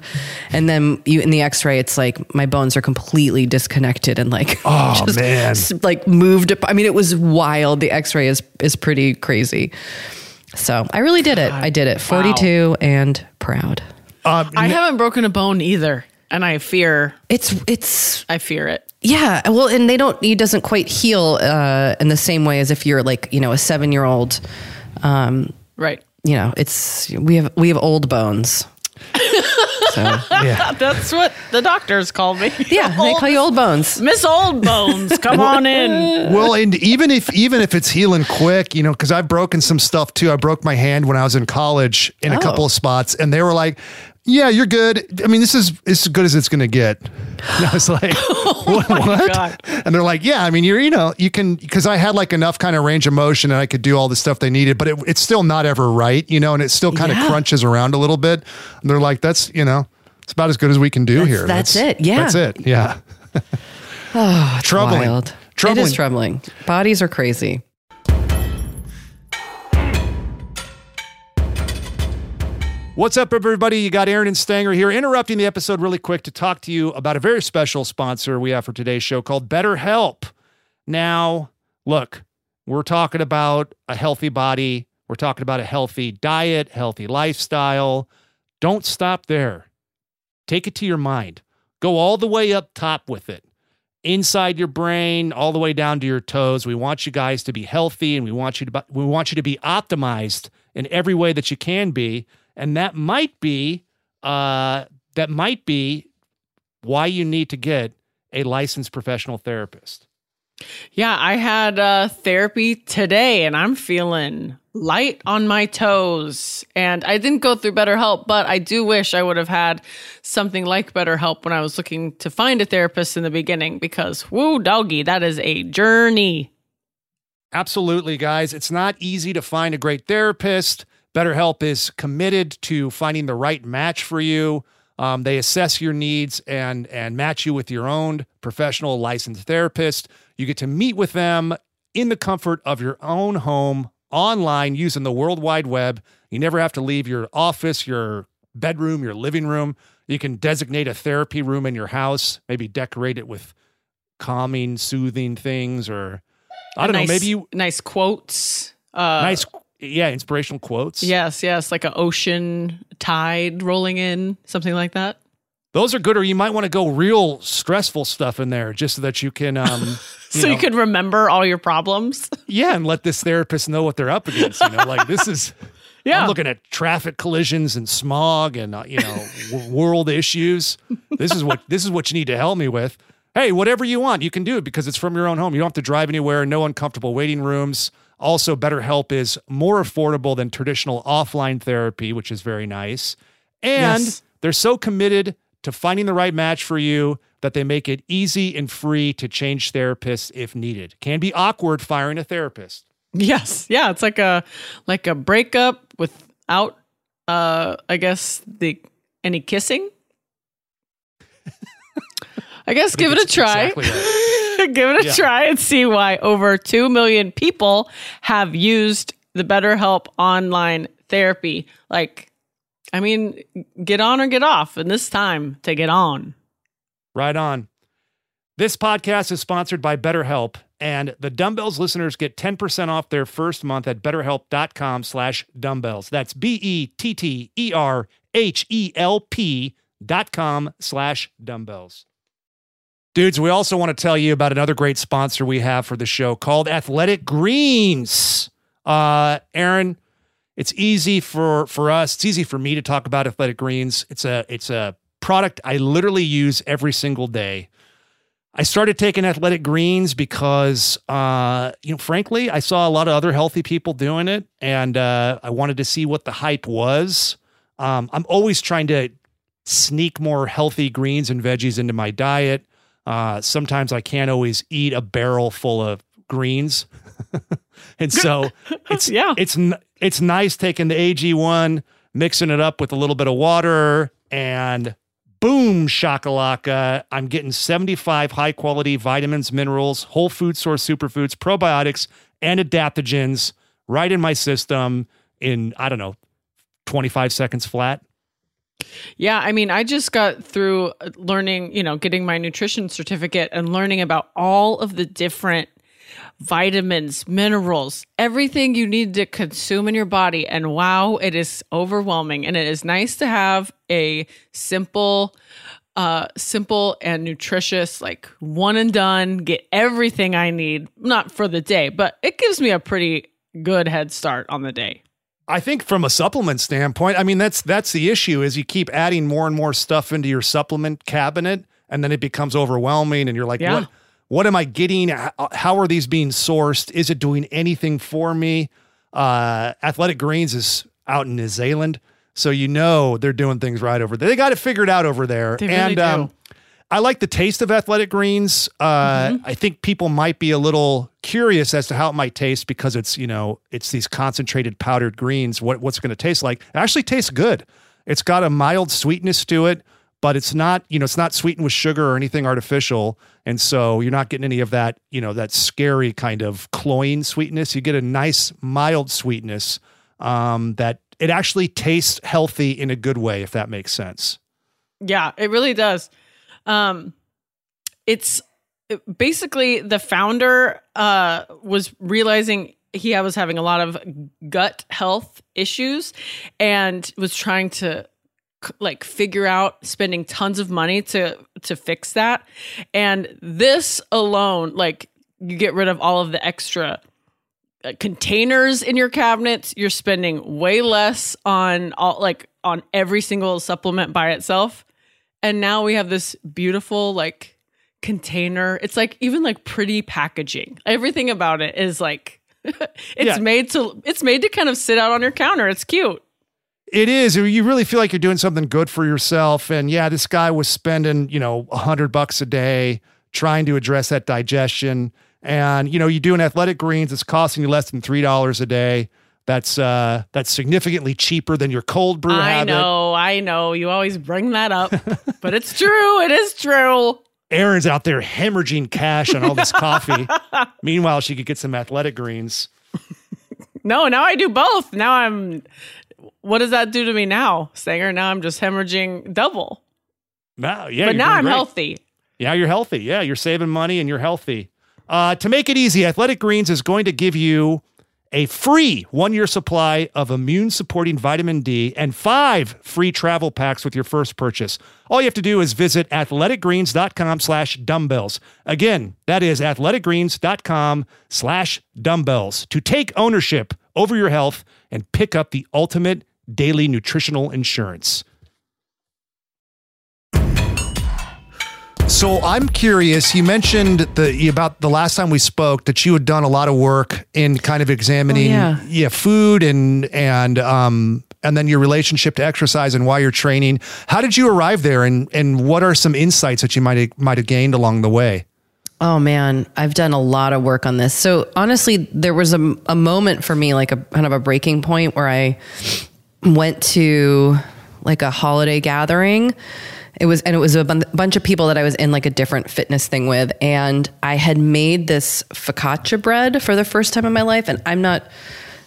And then you in the x-ray it's like my bones are completely disconnected and like [laughs] Oh, just, man. S- like moved up. I mean it was wild. The x-ray is is pretty crazy. So, I really did it. I did it. 42 and proud. Um, I haven't broken a bone either. And I fear, It's it's I fear it. Yeah, well, and they don't. He doesn't quite heal uh, in the same way as if you're like you know a seven year old. Um, Right. you know, it's we have we have old bones. So [laughs] yeah. [laughs] That's what the doctors call me. [laughs] yeah, they call you old bones. Miss Old Bones, come on in. Well, and even if even if it's healing quick, you know, because I've broken some stuff too. I broke my hand when I was in college in a Oh. couple of spots, and they were like, "Yeah, you're good. I mean, this is as good as it's going to get." [laughs] And I was like, [laughs] oh "What?" what? And they're like, "Yeah, I mean, you're you know you can because I had like enough kind of range of motion and I could do all the stuff they needed, but it, it's still not ever right, you know, and it still kind of Yeah. crunches around a little bit." And they're like, "That's you know." It's about as good as we can do here. that's it. Yeah. That's it. Yeah. [laughs] Oh, Troubling. Wild. Troubling. It is troubling. Bodies are crazy. What's up, everybody? You got Erin and Stanger here, interrupting the episode really quick to talk to you about a very special sponsor we have for today's show called BetterHelp. Now, look, we're talking about a healthy body, we're talking about a healthy diet, healthy lifestyle. Don't stop there. Take it to your mind. Go all the way up top with it. Inside your brain, all the way down to your toes. We want you guys to be healthy and we want you to we want you to be optimized in every way that you can be. And that might be uh that might be why you need to get a licensed professional therapist. Yeah, I had uh, therapy today and I'm feeling light on my toes. And I didn't go through BetterHelp, but I do wish I would have had something like BetterHelp when I was looking to find a therapist in the beginning because, woo, doggy, that is a journey. Absolutely, guys. It's not easy to find a great therapist. BetterHelp is committed to finding the right match for you. Um, they assess your needs and and match you with your own professional licensed therapist. You get to meet with them in the comfort of your own home online using the World Wide Web. You never have to leave your office, your bedroom, your living room. You can designate a therapy room in your house, maybe decorate it with calming, soothing things, or I don't nice, know, maybe you nice quotes. Uh, nice, yeah, inspirational quotes. Yes, yes, like an ocean tide rolling in, something like that. those are good. Or you might want to go real stressful stuff in there, just so that you can, um, [laughs] you so know, you can remember all your problems. yeah, and let this therapist know what they're up against. You know, like this is. [laughs] yeah. I'm looking at traffic collisions and smog and uh, you know w- world issues. This is what this is what you need to help me with. Hey, whatever you want, you can do it because it's from your own home. You don't have to drive anywhere. No uncomfortable waiting rooms. Also, BetterHelp is more affordable than traditional offline therapy, which is very nice. And Yes. they're so committed to finding the right match for you that they make it easy and free to change therapists if needed. Can be awkward firing a therapist. Yes. Yeah, it's like a like a breakup without uh I guess the any kissing. I guess give it a try. exactly right. [laughs] give it a Yeah. try and see why over 2 million people have used the BetterHelp online therapy. Like I mean, get on or get off, and this time to get on. Right on. This podcast is sponsored by BetterHelp, and the Dumbbells listeners get 10% off their first month at betterhelp.com slash dumbbells. That's B-E-T-T-E-R H-E-L-P dot com slash dumbbells. Dudes, we also want to tell you about another great sponsor we have for the show called Athletic Greens. Uh, Erin, it's easy for for us. It's easy for me to talk about Athletic Greens. It's a it's a product I literally use every single day. I started taking athletic greens because, uh, you know, frankly, I saw a lot of other healthy people doing it, and uh, I wanted to see what the hype was. Um, I'm always trying to sneak more healthy greens and veggies into my diet. Uh, sometimes I can't always eat a barrel full of greens, [laughs] and so [laughs] it's Yeah. it's it's nice taking the AG1, mixing it up with a little bit of water, and boom shakalaka i'm getting 75 high quality vitamins minerals whole food source superfoods probiotics and adaptogens right in my system in i don't know 25 seconds flat Yeah, I mean, I just got through learning, you know, getting my nutrition certificate and learning about all of the different vitamins, minerals, everything you need to consume in your body. And wow, it is overwhelming. And it is nice to have a simple, uh, simple and nutritious, like one and done, get everything I need, not for the day, but it gives me a pretty good head start on the day. I think from a supplement standpoint, I mean that's that's the issue is you keep adding more and more stuff into your supplement cabinet and then it becomes overwhelming and you're like Yeah. what what am I getting? How are these being sourced? Is it doing anything for me? Uh, Athletic Greens is out in New Zealand, so you know they're doing things right over there. They got it figured out over there. They really and do. I like the taste of athletic greens. Uh, Mm-hmm. I think people might be a little curious as to how it might taste because it's you know it's these concentrated powdered greens. What what's it going to taste like? It actually tastes good. It's got a mild sweetness to it, but it's not you know it's not sweetened with sugar or anything artificial, and so you're not getting any of that you know that scary kind of cloying sweetness. You get a nice mild sweetness um, that it actually tastes healthy in a good way, if that makes sense. Yeah, it really does. Um, it's basically the founder uh, was realizing he was having a lot of gut health issues and was trying to like figure out spending tons of money to to fix that. And this alone like you get rid of all of the extra uh, containers in your cabinets. You're spending way less on all like on every single supplement by itself and now we have this beautiful like container it's like even like pretty packaging everything about it is like [laughs] it's Yeah. made to it's made to kind of sit out on your counter it's cute It is. You really feel like you're doing something good for yourself. And yeah, this guy was spending, you know, a hundred bucks a day trying to address that digestion. And, you know, you do an athletic greens, it's costing you less than three dollars a day. That's uh that's significantly cheaper than your cold brew i habit. know i know you always bring that up but it's true it is true Erin's out there hemorrhaging cash on all this coffee. [laughs] Meanwhile, she could get some athletic greens. no now i do both now i'm what does that do to me now Stanger? now i'm just hemorrhaging double Wow, yeah. but now i'm great. healthy Yeah, you're healthy. Yeah, you're saving money and you're healthy. Uh, to make it easy, Athletic Greens is going to give you a free one year supply of immune supporting vitamin D and five free travel packs with your first purchase. All you have to do is visit athleticgreens.com slash dumbbells. Again, that is athleticgreens.com slash dumbbells to take ownership over your health and pick up the ultimate daily nutritional insurance. So I'm curious. You mentioned the about the last time we spoke that you had done a lot of work in kind of examining Oh, yeah. food and and um and then your relationship to exercise and why you're training. How did you arrive there and and what are some insights that you might have, might have gained along the way? Oh man, I've done a lot of work on this. So honestly, there was a, a moment for me, like a kind of a breaking point where I went to like a holiday gathering. It was, and it was a bun- bunch of people that I was in like a different fitness thing with. And I had made this focaccia bread for the first time in my life. And I'm not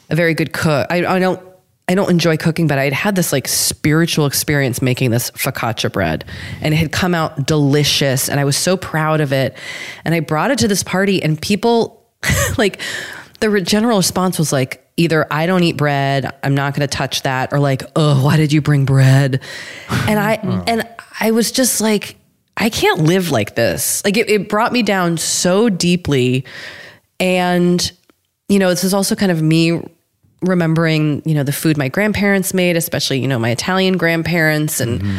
a very good cook. I, I don't, I don't enjoy cooking, but I'd had this like spiritual experience making this focaccia bread and it had come out delicious and I was so proud of it. And I brought it to this party and people [laughs] like the general response was like either I don't eat bread, I'm not going to touch that or like, "Oh, why did you bring bread?" And I [laughs] oh. and I was just like I can't live like this. Like it, it brought me down so deeply. And you know, this is also kind of me remembering, you know, the food my grandparents made, especially, you know, my Italian grandparents and mm-hmm.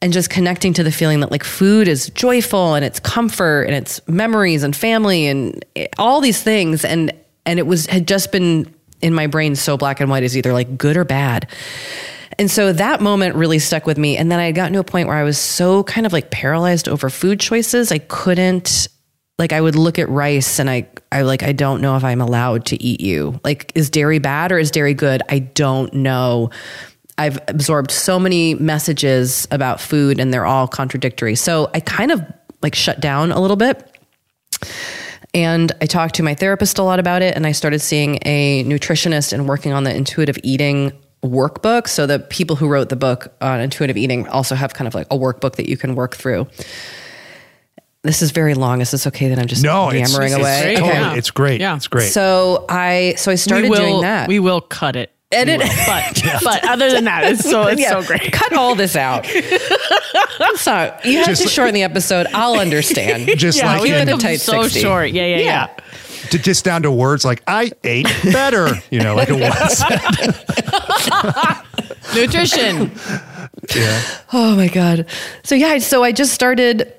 and just connecting to the feeling that like food is joyful and it's comfort and it's memories and family and eh, all these things. And and it was had just been in my brain so black and white as either like good or bad and so that moment really stuck with me and then i had gotten to a point where i was so kind of like paralyzed over food choices i couldn't like I would look at rice and I I like I don't know if I'm allowed to eat you. Like is dairy bad or is dairy good? I don't know. I've absorbed so many messages about food and they're all contradictory. So I kind of like shut down a little bit. And I talked to my therapist a lot about it and I started seeing a nutritionist and working on the intuitive eating workbook. So the people who wrote the book on intuitive eating also have kind of like a workbook that you can work through. This is very long. Is this okay that I'm just No, it's, yammering it's, away? great. totally- Yeah. it's great. Yeah. It's great. So I so I started we will, doing that. We will cut it. Edit- We will. But [laughs] but other than that, it's so it's Yeah, so great. Cut all this out. [laughs] so you have Just to like- shorten the episode. I'll understand. [laughs] just yeah, like we keep in, it make them tight so 60. short. Yeah, yeah, yeah. Yeah. to, just down to words like I ate better. You know, like it [laughs] was. Nutrition. yeah. Oh my god. So yeah, so I just started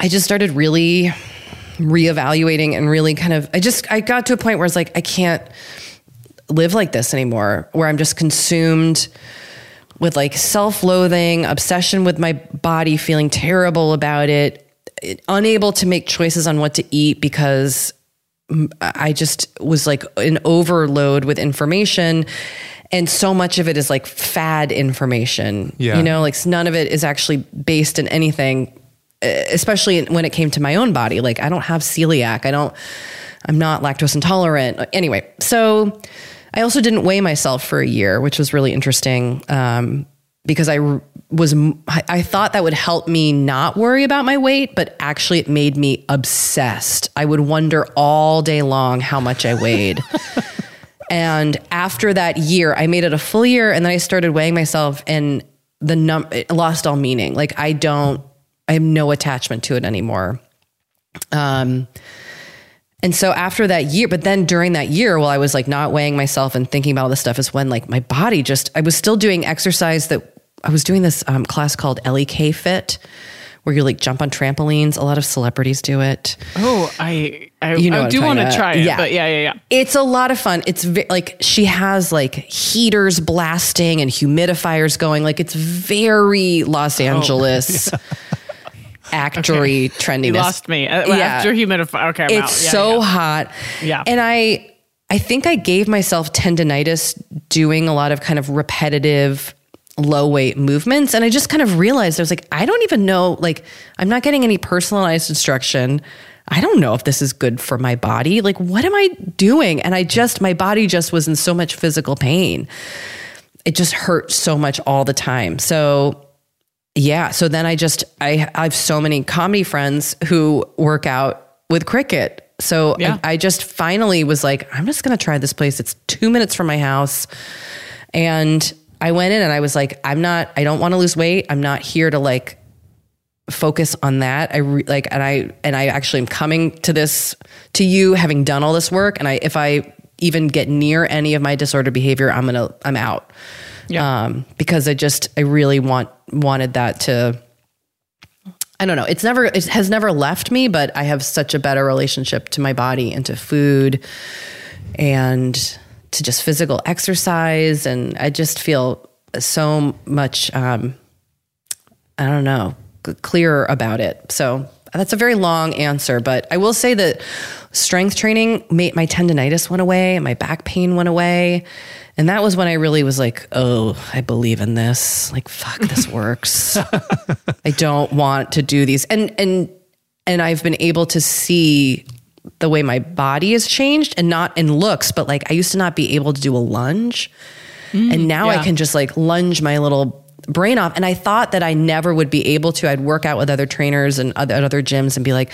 I just started really reevaluating and really kind of I just I got to a point where it's like I can't live like this anymore where I'm just consumed with like self-loathing, obsession with my body, feeling terrible about it, unable to make choices on what to eat because I just was like an overload with information. And so much of it is like fad information. Yeah. You know, like none of it is actually based in anything, especially when it came to my own body. Like I don't have celiac. I don't, I'm not lactose intolerant. Anyway, so I also didn't weigh myself for a year, which was really interesting. Um, because I was, I I thought that would help me not worry about my weight, but actually it made me obsessed. I would wonder all day long how much I weighed. [laughs] and after that year, I made it a full year and then I started weighing myself and the num it lost all meaning. Like I don't, I have no attachment to it anymore. Um, and so after that year, but then during that year, while I was like not weighing myself and thinking about all this stuff, is when like my body just, I was still doing exercise that I was doing this um, class called LEK Fit, where you like jump on trampolines. A lot of celebrities do it. Oh, I I, You know I do want to try it. Yeah. But yeah, yeah, yeah. It's a lot of fun. It's ve- like she has like heaters blasting and humidifiers going. Like it's very Los Angeles [laughs] actory trendiness. You lost me Uh, Yeah. after humidifier. Okay, I'm it's out. Yeah, so yeah. hot. Yeah. And I I think I gave myself tendonitis doing a lot of kind of repetitive low weight movements and I just kind of realized I was like I don't even know like I'm not getting any personalized instruction. I don't know if this is good for my body. Like what am I doing? And I just my body just was in so much physical pain. It just hurt so much all the time. So yeah. So then I just I I have so many comedy friends who work out with cricket. So Yeah. I, I just finally was like, I'm just gonna try this place. It's two minutes from my house. And I went in and I was like, I'm not, I don't want to lose weight. I'm not here to like focus on that. I re- like, and I, and I actually am coming to this, to you having done all this work. And I, if I even get near any of my disordered behavior, I'm going to, I'm out. Yeah. Um, because I just, I really want, wanted that to, I don't know. It's never, it has never left me, but I have such a better relationship to my body and to food and to just physical exercise. And I just feel so much, um, I don't know, clearer about it. So that's a very long answer, but I will say that strength training made my tendonitis went away my back pain went away. And that was when I really was like, oh, I believe in this. Like, fuck, this [laughs] works. I don't want to do these. And, and, and I've been able to see the way my body has changed and not in looks, but like I used to not be able to do a lunge. Mm, and now I can just like lunge my little brain off. And I thought that I never would be able to. I'd work out with other trainers and other, at other gyms and be like,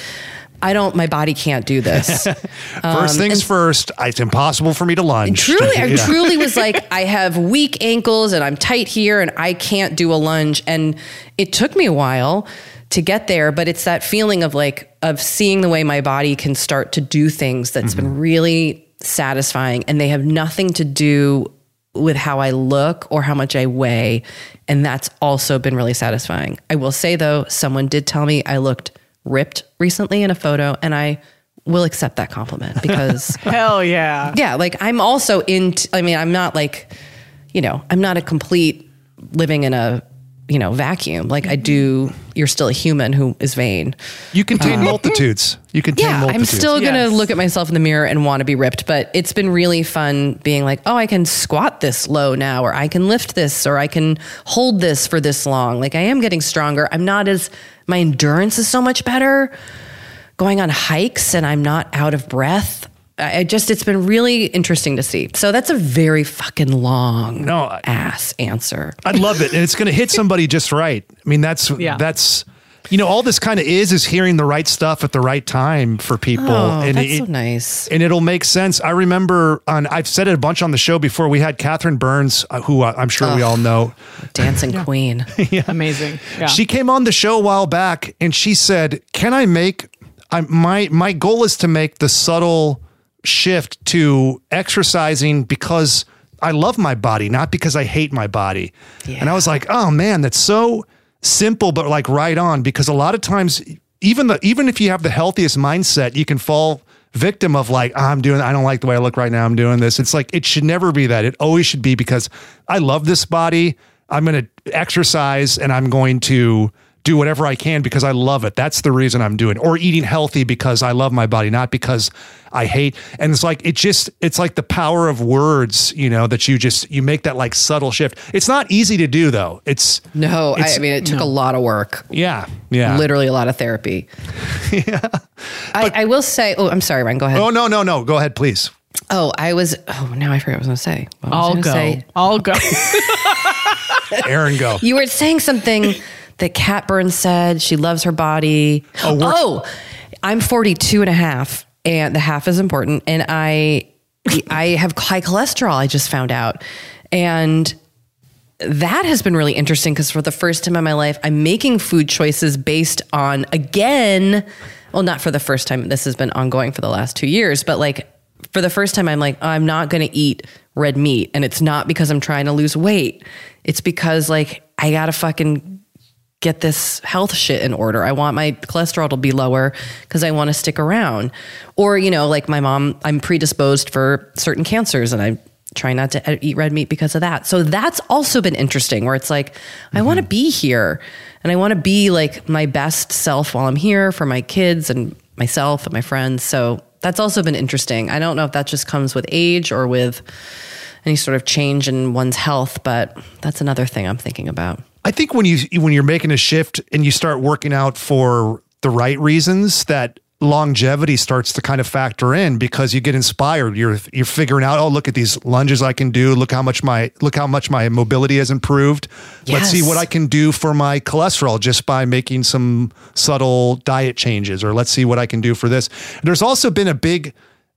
I don't, my body can't do this. [laughs] First um, things first, it's impossible for me to lunge. truly, [laughs] I truly was like, I have weak ankles and I'm tight here and I can't do a lunge. And it took me a while to get there, but it's that feeling of like, of seeing the way my body can start to do things that's been mm-hmm. really satisfying and they have nothing to do with how I look or how much I weigh. And that's also been really satisfying. I will say though, someone did tell me I looked ripped recently in a photo, and I will accept that compliment [laughs] because Hell yeah. yeah, like I'm also into, I mean, I'm not like, you know, I'm not a complete living in a, you know, vacuum. Like I do, you're still a human who is vain. You contain um, multitudes. You contain Yeah, I'm multitudes. still going to look at myself in the mirror and want to be ripped, but it's been really fun being like, oh, I can squat this low now, or I can lift this, or I can hold this for this long. Like I am getting stronger. I'm not as, my endurance is so much better going on hikes and I'm not out of breath. I I just, it's been really interesting to see. So that's a very fucking long No, I- ass answer. I love it, and it's going to hit somebody just right. I mean, that's Yeah. that's you know all this kind of is is hearing the right stuff at the right time for people, Oh, and that's it, so nice. and it'll make sense. I remember on I've said it a bunch on the show before. We had Catherine Burns, uh, who I'm sure we all know. Dancing queen. [laughs] yeah. Amazing. Yeah. She came on the show a while back, and she said, "Can I make I, my my goal is to make the subtle shift to exercising because." I love my body, not because I hate my body. And I was like, oh man, that's so simple, but like right on. Because a lot of times, even the even if you have the healthiest mindset, you can fall victim of like, "Ah, I'm doing, I don't like the way I look right now. I'm doing this. It's like it should never be that. It always should be because I love this body. I'm going to exercise and I'm going to do whatever I can because I love it. That's the reason I'm doing. Or eating healthy because I love my body, not because I hate. And it's like it just it's like the power of words, you know, that you just you make that like subtle shift. It's not easy to do though. It's No, I, It's- I mean, it took a lot of work. yeah, yeah. Literally a lot of therapy. [laughs] I, I will say, oh, I'm sorry, Ryan, go ahead. Oh no, no, no. Go ahead, please. Oh, I was, oh, now I forgot what I was going to say. Was I I'll gonna go. say? I'll go. [laughs] Erin, go. You were saying something that Kat Burns said. She loves her body. Oh, oh, I'm 42 and a half, and the half is important. And I, I have high cholesterol. I just found out, and that has been really interesting because for the first time in my life, I'm making food choices based on again. Well, not for the first time. This has been ongoing for the last two years, but like for the first time, I'm like, I'm not going to eat red meat, and it's not because I'm trying to lose weight. It's because like I gotta fucking get this health shit in order. I want my cholesterol to be lower because I want to stick around. Or, you know, like my mom, I'm predisposed for certain cancers and I try not to eat red meat because of that. So that's also been interesting where it's like, I want to mm-hmm. be here and I want to be like my best self while I'm here for my kids and myself and my friends. So that's also been interesting. I don't know if that just comes with age or with any sort of change in one's health, but that's another thing I'm thinking about. I think when you when you're making a shift and you start working out for the right reasons, that longevity starts to kind of factor in because you get inspired. You're you're figuring out, oh, look at these lunges I can do. Look how much my look how much my mobility has improved. Let's see what I can do for my cholesterol just by making some subtle diet changes, or let's see what I can do for this. There's also been a big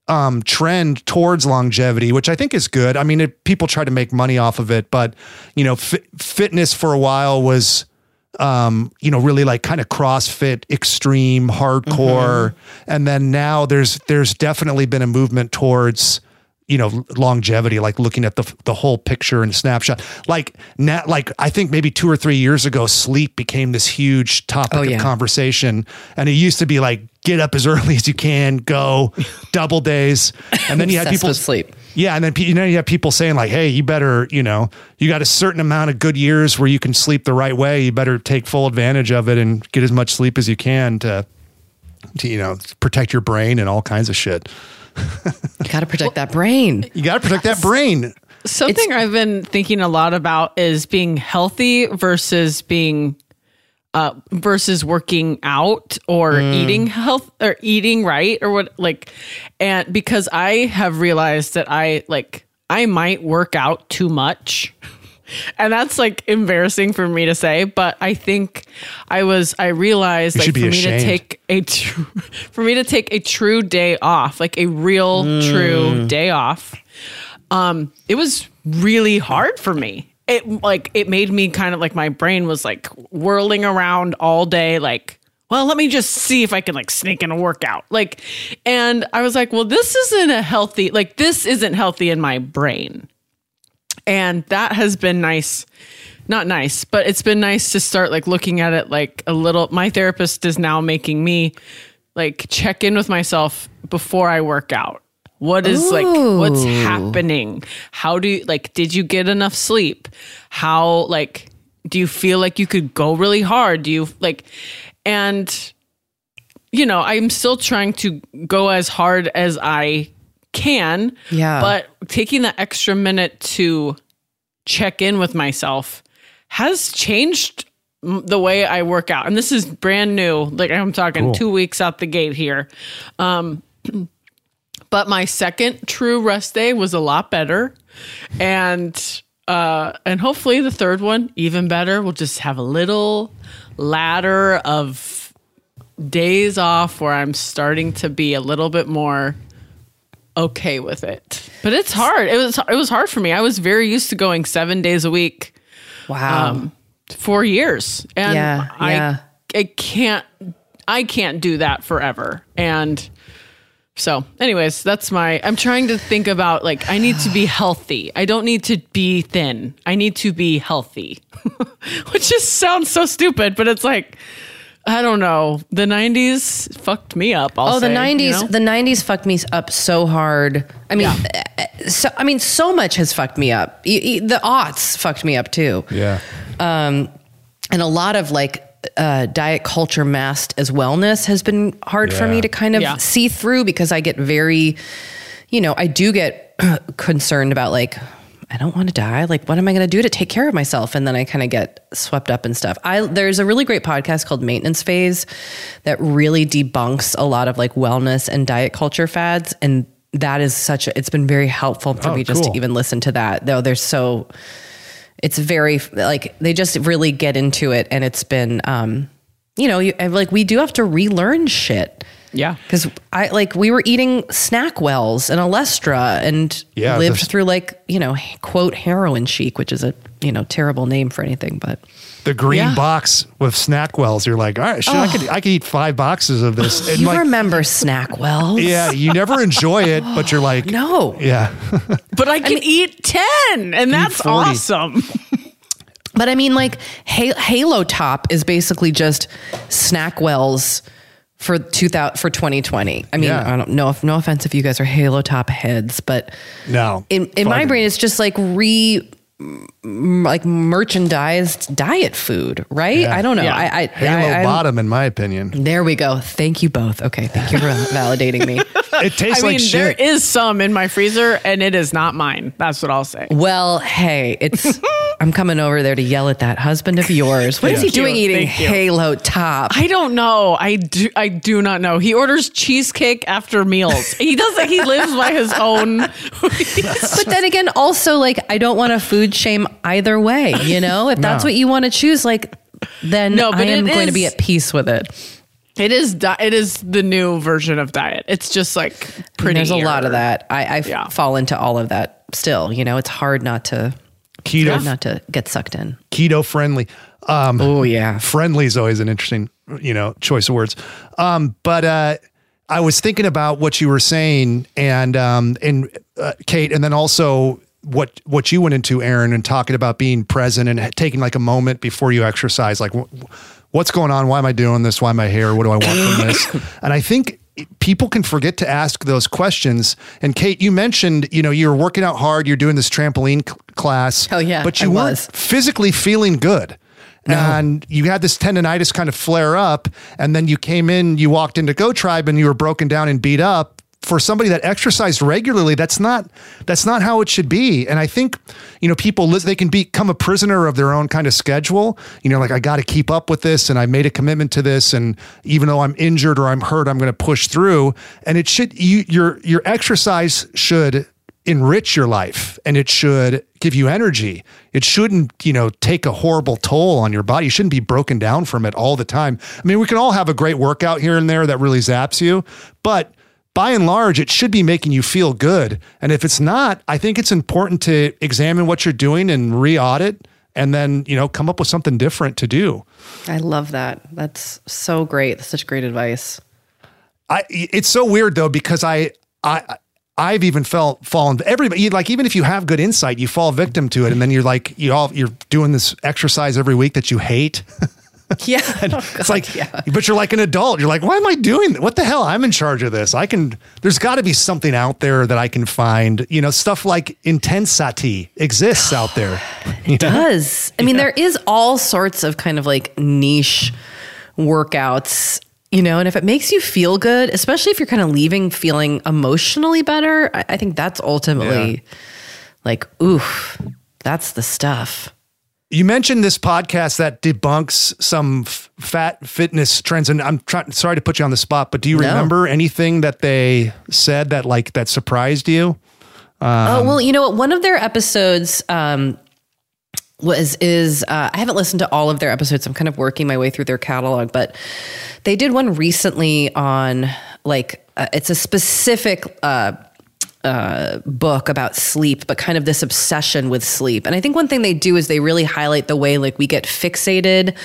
um, trend towards longevity, which I think is good. I mean, it, people try to make money off of it, but you know, fi- fitness for a while was, um, you know, really like kind of CrossFit, extreme, hardcore, and then now there's there's definitely been a movement towards you know longevity like looking at the the whole picture and snapshot. Like now like i think maybe 2 or 3 years ago sleep became this huge topic Oh, yeah. of conversation. And it used to be like get up as [laughs] early as you can go double days. And then you had people sleep. yeah and then you know you have people saying like hey you better you know you got a certain amount of good years where you can sleep the right way. You better take full advantage of it and get as much sleep as you can to to you know protect your brain and all kinds of shit You got to protect that brain. you got to protect that brain Something I've been thinking a lot about is being healthy versus being uh versus working out or eating health or eating right or what like and because I have realized that I like I might work out too much. [laughs] And that's like embarrassing for me to say, but I think I was I realized You like for me ashamed. to take a true [laughs] for me to take a true day off, like a real true day off um it was really hard for me. It like it made me kind of like my brain was like whirling around all day like well let me just see if i can like sneak in a workout. Like and i was like well this isn't a healthy like this isn't healthy in my brain and that has been nice. Not nice but it's been nice to start like looking at it like a little my therapist is now making me like check in with myself before i work out. What is like what's happening? How do you like did you get enough sleep? How like do you feel like you could go really hard? Do you like and you know i'm still trying to go as hard as i can Yeah. but taking that extra minute to check in with myself has changed the way I work out. And this is brand new. Like I'm talking Cool. two weeks out the gate here. Um, [clears throat] but my second true rest day was a lot better. And uh, and hopefully the third one even better. We'll just have a little ladder of days off where I'm starting to be a little bit more okay with it. But it's hard. It was it was hard for me. I was very used to going 7 days a week Wow. um, for years. And Yeah, I yeah. I can't I can't do that forever. And so, anyways, that's my I'm trying to think about like I need to be healthy. I don't need to be thin. I need to be healthy. [laughs] Which just sounds so stupid, but it's like I don't know. The 90s fucked me up. I'll Oh, the say, '90s. you know? The '90s fucked me up so hard. I mean, Yeah. uh, so I mean, so much has fucked me up. Y- y- The aughts fucked me up too. Yeah. Um, and a lot of like uh, diet culture masked as wellness has been hard for me to kind of Yeah. see through because I get very, you know, I do get [clears throat] concerned about like. I don't want to die. Like, what am I going to do to take care of myself? And then I kind of get swept up in stuff. I there's a really great podcast called Maintenance Phase that really debunks a lot of like wellness and diet culture fads, and that is such. a It's been very helpful for Oh, me just cool. to even listen to that. Though they're so it's very like they just really get into it and it's been um you know you, like we do have to relearn shit yeah. because i like we were eating Snackwells and olestra and Yeah, lived this- through like you know quote heroin chic which is a you know terrible name for anything but The green Yeah. box with Snackwells. You're like, all right, shit, I could I could eat five boxes of this. [sighs] And you like, remember snack wells yeah, you never enjoy it, but you're like, [gasps] no yeah. [laughs] But I can eat 10 and that's 40. awesome. [laughs] But I mean, like Ha- Halo Top is basically just Snackwells for 2000 for 2020. I mean, Yeah. I don't know if no offense if you guys are Halo Top heads, but No. in in my brain, it's just like re like merchandised diet food, right? Yeah. I don't know. Yeah. I, I, Halo I bottom, in my opinion. There we go. Thank you both. Okay, thank you for [laughs] validating me. It tastes I mean, like there shit. is some in my freezer and it is not mine. That's what I'll say. Well, hey, it's [laughs] I'm coming over there to yell at that husband of yours. What is he Thank you. doing eating Halo Top? I don't know. I do. I do not know. He orders cheesecake after meals. [laughs] He doesn't. He lives by his own. but then again, also like I don't want to food shame either way. You know, if that's No. what you want to choose, like then No, but I am it going to be at peace with it. it is. Di- it is the new version of diet. It's just like pretty. There's a lot of that. I, I Yeah. fall into all of that still. You know, it's hard not to keto not to get sucked in. keto friendly. Um, Oh yeah. friendly is always an interesting, you know, choice of words. Um, but uh, I was thinking about what you were saying, and um, and uh, Kate, and then also what what you went into, Erin, and talking about being present and taking like a moment before you exercise, like wh- what's going on? Why am I doing this? Why am I here? What do I want from this? [coughs] And I think people can forget to ask those questions. And Kate, you mentioned, you know, you're working out hard, you're doing this trampoline cl- class. Oh, yeah, but you I weren't was. physically feeling good. And you had this tendonitis kind of flare up, and then you came in, you walked into Go Tribe, and you were broken down and beat up. For somebody that exercised regularly, that's not that's not how it should be. And I think you know people they can become a prisoner of their own kind of schedule. You know, like I got to keep up with this, and I made a commitment to this, and even though I'm injured or I'm hurt, I'm going to push through. And it should you your your exercise should enrich your life and it should give you energy. It shouldn't, you know, take a horrible toll on your body. You shouldn't be broken down from it all the time. I mean, we can all have a great workout here and there that really zaps you, but by and large, it should be making you feel good. And if it's not, I think it's important to examine what you're doing and re-audit and then, you know, come up with something different to do. I love that. That's so great. That's such great advice. I it's so weird though because I I I've even felt fallen. Everybody like even if you have good insight, you fall victim to it, and then you're like you all you're doing this exercise every week that you hate. [laughs] [laughs] Yeah. [laughs] Oh, it's like, but you're like an adult. You're like, why am I doing that? What the hell? I'm in charge of this. I can, there's got to be something out there that I can find. You know, stuff like intenSati exists out there. [sighs] [laughs] It does. I mean, there is all sorts of kind of like niche workouts, you know, and if it makes you feel good, especially if you're kind of leaving feeling emotionally better, I, I think that's ultimately Yeah. like, oof, that's the stuff. You mentioned this podcast that debunks some f- fat fitness trends, and I'm trying. Sorry to put you on the spot, but do you No. remember anything that they said that like that surprised you? oh well, you know what? One of their episodes um, was is uh, I haven't listened to all of their episodes. I'm kind of working my way through their catalog, but they did one recently on like uh, it's a specific. Uh, uh, book about sleep, but kind of this obsession with sleep. And I think one thing they do is they really highlight the way like we get fixated.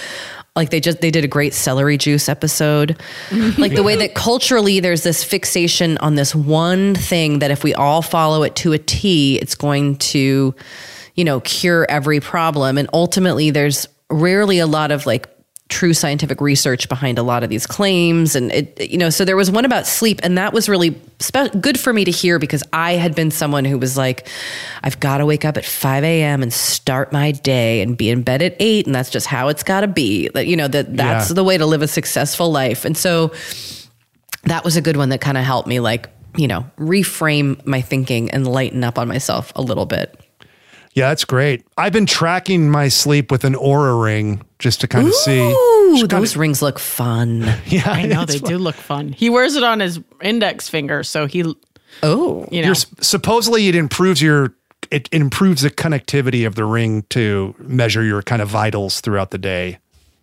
Like they just they did a great celery juice episode. [laughs] like the way that culturally there's this fixation on this one thing that if we all follow it to a T, it's going to, you know, cure every problem. And ultimately there's rarely a lot of like true scientific research behind a lot of these claims. And it you know so there was one about sleep and that was really spe- good for me to hear because i had been someone who was like i've got to wake up at 5 a.m and start my day and be in bed at 8 and that's just how it's got to be. That you know that that's Yeah. the way to live a successful life. And so that was a good one that kind of helped me like you know reframe my thinking and lighten up on myself a little bit Yeah, that's great. I've been tracking my sleep with an Oura ring just to kind of see. Ooh, those rings look fun [laughs] Yeah, I know they fun. do look fun. He wears it on his index finger, so he, oh. you oh know, You're supposedly it improves your it improves the connectivity of the ring to measure your kind of vitals throughout the day.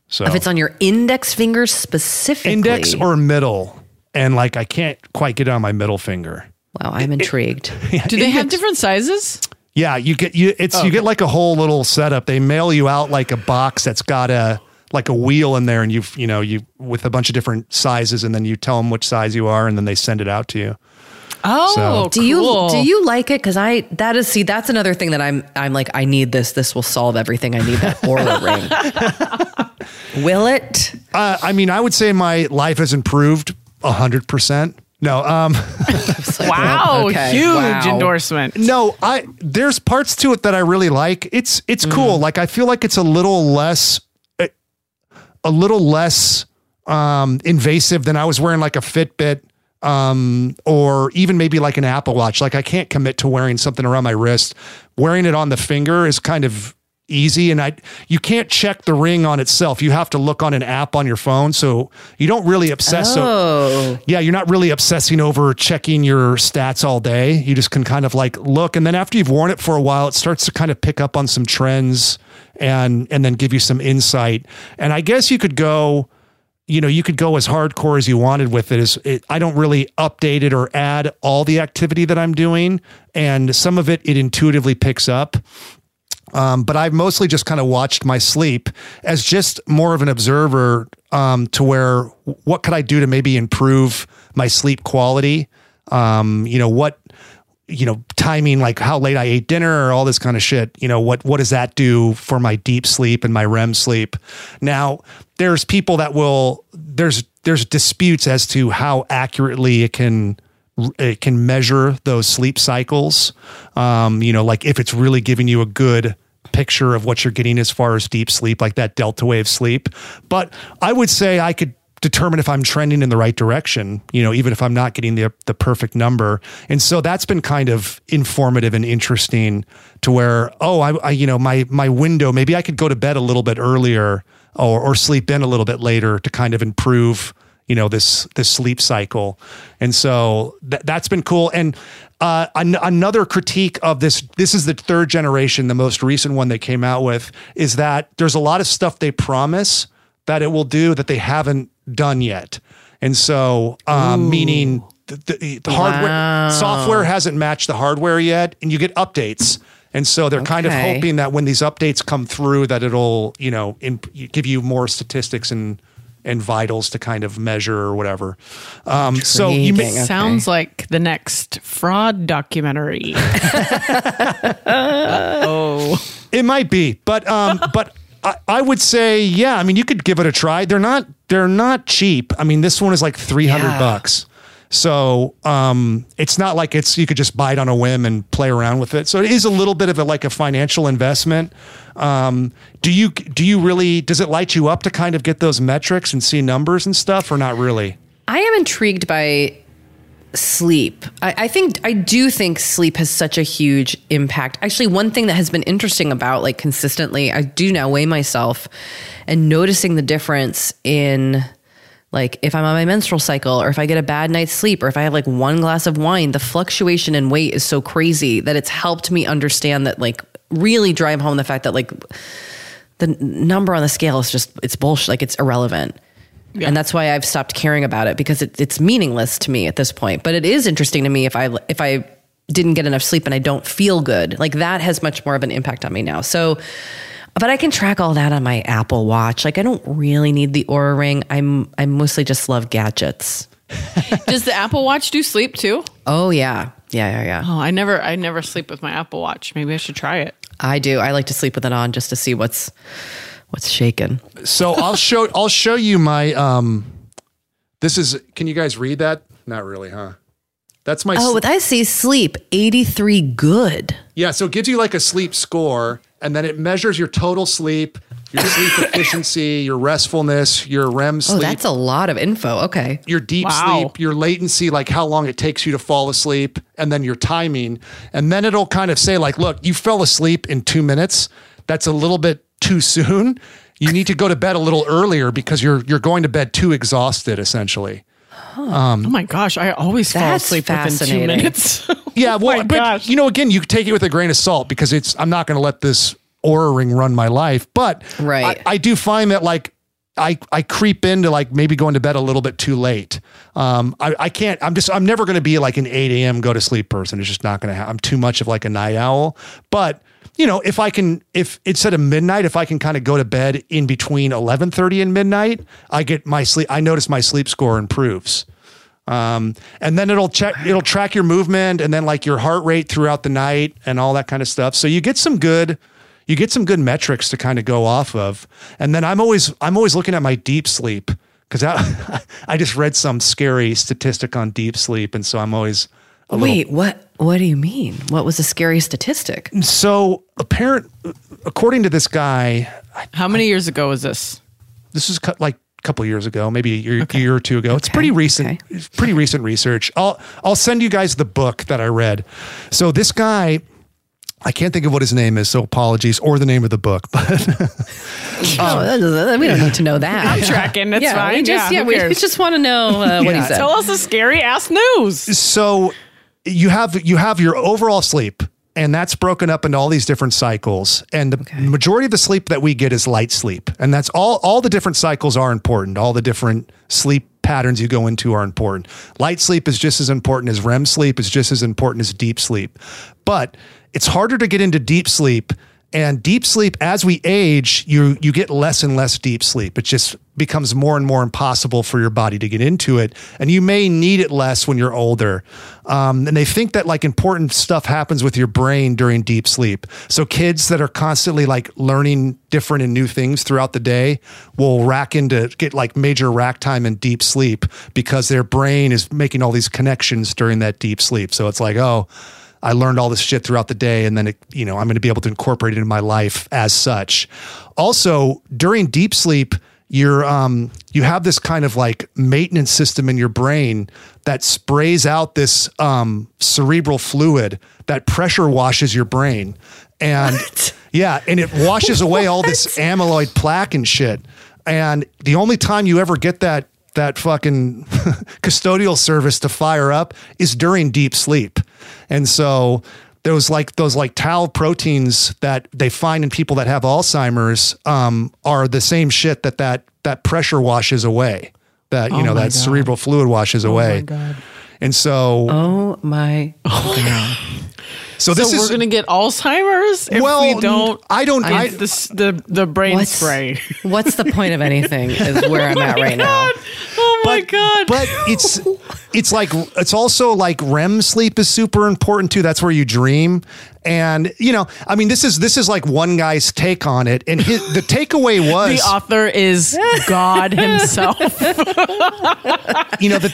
So if it's on your index finger specifically index or middle, and like I can't quite get it on my middle finger. Wow, I'm intrigued. [laughs] do they have different sizes? Yeah, you get you it's you get like a whole little setup. They mail you out like a box that's got a like a wheel in there, and you've you know you with a bunch of different sizes, and then you tell them which size you are, and then they send it out to you. Oh, So- do you do you like it? Because I that is see that's another thing that I'm I'm like I need this. This will solve everything. I need that [laughs] Oura ring. Will it? Uh, I mean, I would say my life has improved a hundred percent. No, um, [laughs] [laughs] Wow, Okay, huge wow. endorsement. no, I there's parts to it that I really like. It's it's cool. Like I feel like it's a little less a, a little less um invasive than I was wearing like a Fitbit um or even maybe like an Apple Watch. Like I can't commit to wearing something around my wrist. Wearing it on the finger is kind of easy and I you can't check the ring on itself. You have to look on an app on your phone so you don't really obsess so Oh, yeah, you're not really obsessing over checking your stats all day. You just can kind of like look, and then after you've worn it for a while, it starts to kind of pick up on some trends and and then give you some insight. And I guess you could go, you know, you could go as hardcore as you wanted with it. Is it, I don't really update it or add all the activity that I'm doing, and some of it it intuitively picks up. Um, but I've mostly just kind of watched my sleep as just more of an observer um, to where what could I do to maybe improve my sleep quality? Um, you know, what, you know, timing, like how late I ate dinner or all this kind of shit. You know, what, what does that do for my deep sleep and my REM sleep? Now, there's people that will, there's, there's disputes as to how accurately it can it can measure those sleep cycles. Um, you know, like if it's really giving you a good picture of what you're getting as far as deep sleep, like that delta wave sleep. But I would say I could determine if I'm trending in the right direction, you know, even if I'm not getting the the perfect number. And so that's been kind of informative and interesting to where, oh, I, I you know, my my window, maybe I could go to bed a little bit earlier or or sleep in a little bit later to kind of improve you know this this sleep cycle. And so th- that's been cool. And uh, an- another critique of this this is the third generation the most recent one they came out with is that there's a lot of stuff they promise that it will do that they haven't done yet. And so um, meaning the, the, the hardware Wow. software hasn't matched the hardware yet and you get updates. And so they're kind of hoping that when these updates come through that it'll you know in, give you more statistics and and vitals to kind of measure or whatever. Um, so you may, Intriguing. Okay. Sounds like the next fraud documentary. [laughs] oh, It might be, but um, [laughs] but I, I would say, yeah. I mean, you could give it a try. They're not they're not cheap. I mean, this one is like three hundred Yeah. bucks. So um, it's not like it's you could just buy it on a whim and play around with it. So it is a little bit of a, like a financial investment. Um, do you do you really does it light you up to kind of get those metrics and see numbers and stuff, or not really? I am intrigued by sleep. I, I think I do think sleep has such a huge impact. Actually, one thing that has been interesting about like consistently, I do now weigh myself and noticing the difference in like if I'm on my menstrual cycle or if I get a bad night's sleep or if I have like one glass of wine, the fluctuation in weight is so crazy that it's helped me understand that like really drive home the fact that like the number on the scale is just it's bullshit like it's irrelevant. And that's why i've stopped caring about it because it, it's meaningless to me at this point. But it is interesting to me if i if i didn't get enough sleep and i don't feel good. Like that has much more of an impact on me now. So but i can track all that on my apple watch like i don't really need the Oura ring i'm i mostly just love gadgets [laughs] does the Apple Watch do sleep too? oh yeah yeah yeah yeah Oh, I never, I never sleep with my Apple Watch. Maybe I should try it. i do i like to sleep with it on just to see what's what's shaking So [laughs] I'll show I'll show you my um. This is. Can you guys read that? Not really, huh? That's my. oh sl- i see sleep 83 good Yeah, so it gives you like a sleep score, and then it measures your total sleep, your sleep [laughs] efficiency, your restfulness, your REM oh, sleep. Oh, that's a lot of info. Okay. your deep Wow. sleep, your latency, like how long it takes you to fall asleep, and then your timing. And then it'll kind of say, like, look, you fell asleep in two minutes. That's a little bit too soon. You need to go to bed a little earlier because you're you're going to bed too exhausted, essentially. Oh my gosh, I always fall asleep within two minutes. [laughs] Yeah, well, my but gosh. you know, again, you take it with a grain of salt because it's. I'm not going to let this Oura ring run my life, but Right. I, I do find that like I I creep into like maybe going to bed a little bit too late. Um, I I can't. I'm just. I'm never going to be like an 8 a.m. go to sleep person. It's just not going to happen. I'm too much of like a night owl. But you know, if I can, if instead of midnight, if I can kind of go to bed in between 11:30 and midnight, I get my sleep. I notice my sleep score improves. Um, and then it'll check, it'll track your movement and then like your heart rate throughout the night and all that kind of stuff. So you get some good, you get some good metrics to kind of go off of. And then I'm always, I'm always looking at my deep sleep because I, [laughs] I just read some scary statistic on deep sleep. And so I'm always, a little- Wait, what? What do you mean? What was the scary statistic? so apparent, according to this guy, How many years ago was this? this is cut like a couple years ago, maybe a year, a year or two ago. It's pretty recent, okay. it's pretty recent research. I'll I'll send you guys the book that I read. So this guy, I can't think of what his name is, so apologies, or the name of the book, [laughs] but oh, um, uh, uh, we don't need to know that. I'm tracking. That's yeah, fine. we just yeah, yeah, we just want to know uh, what he said. Tell us the scary ass news. so you have you have your overall sleep and that's broken up into all these different cycles. And the majority of the sleep that we get is light sleep. And that's all all the different cycles are important. All the different sleep patterns you go into are important. Light sleep is just as important as REM sleep. Is just as important as deep sleep. But it's harder to get into deep sleep and deep sleep as we age you you get less and less deep sleep. It just becomes more and more impossible for your body to get into it. And you may need it less when you're older. Um, and they think that like important stuff happens with your brain during deep sleep. So kids that are constantly like learning different and new things throughout the day will rack into get like major rack time in deep sleep because their brain is making all these connections during that deep sleep. So it's like oh I learned all this shit throughout the day, and then it, you know I'm going to be able to incorporate it in my life as such. Also, during deep sleep, you're um, you have this kind of like maintenance system in your brain that sprays out this um, cerebral fluid that pressure washes your brain, and yeah, and it washes away all this amyloid plaque and shit. And the only time you ever get that that fucking [laughs] custodial service to fire up is during deep sleep. And so those like those like tau proteins that they find in people that have Alzheimer's um, are the same shit that that that pressure washes away. That you know that God. cerebral fluid washes away. God. And so oh my! [laughs] So this so we're is gonna get Alzheimer's if well. we don't. I don't. I, get this, the the brain What's- spray. [laughs] What's the point of anything? Is where I'm at right [laughs] oh now. Oh my but, god! But it's it's like it's also like REM sleep is super important too. That's where you dream. And you know, I mean, this is this is like one guy's take on it, and his, the takeaway [laughs] was, the author is God himself. you know, the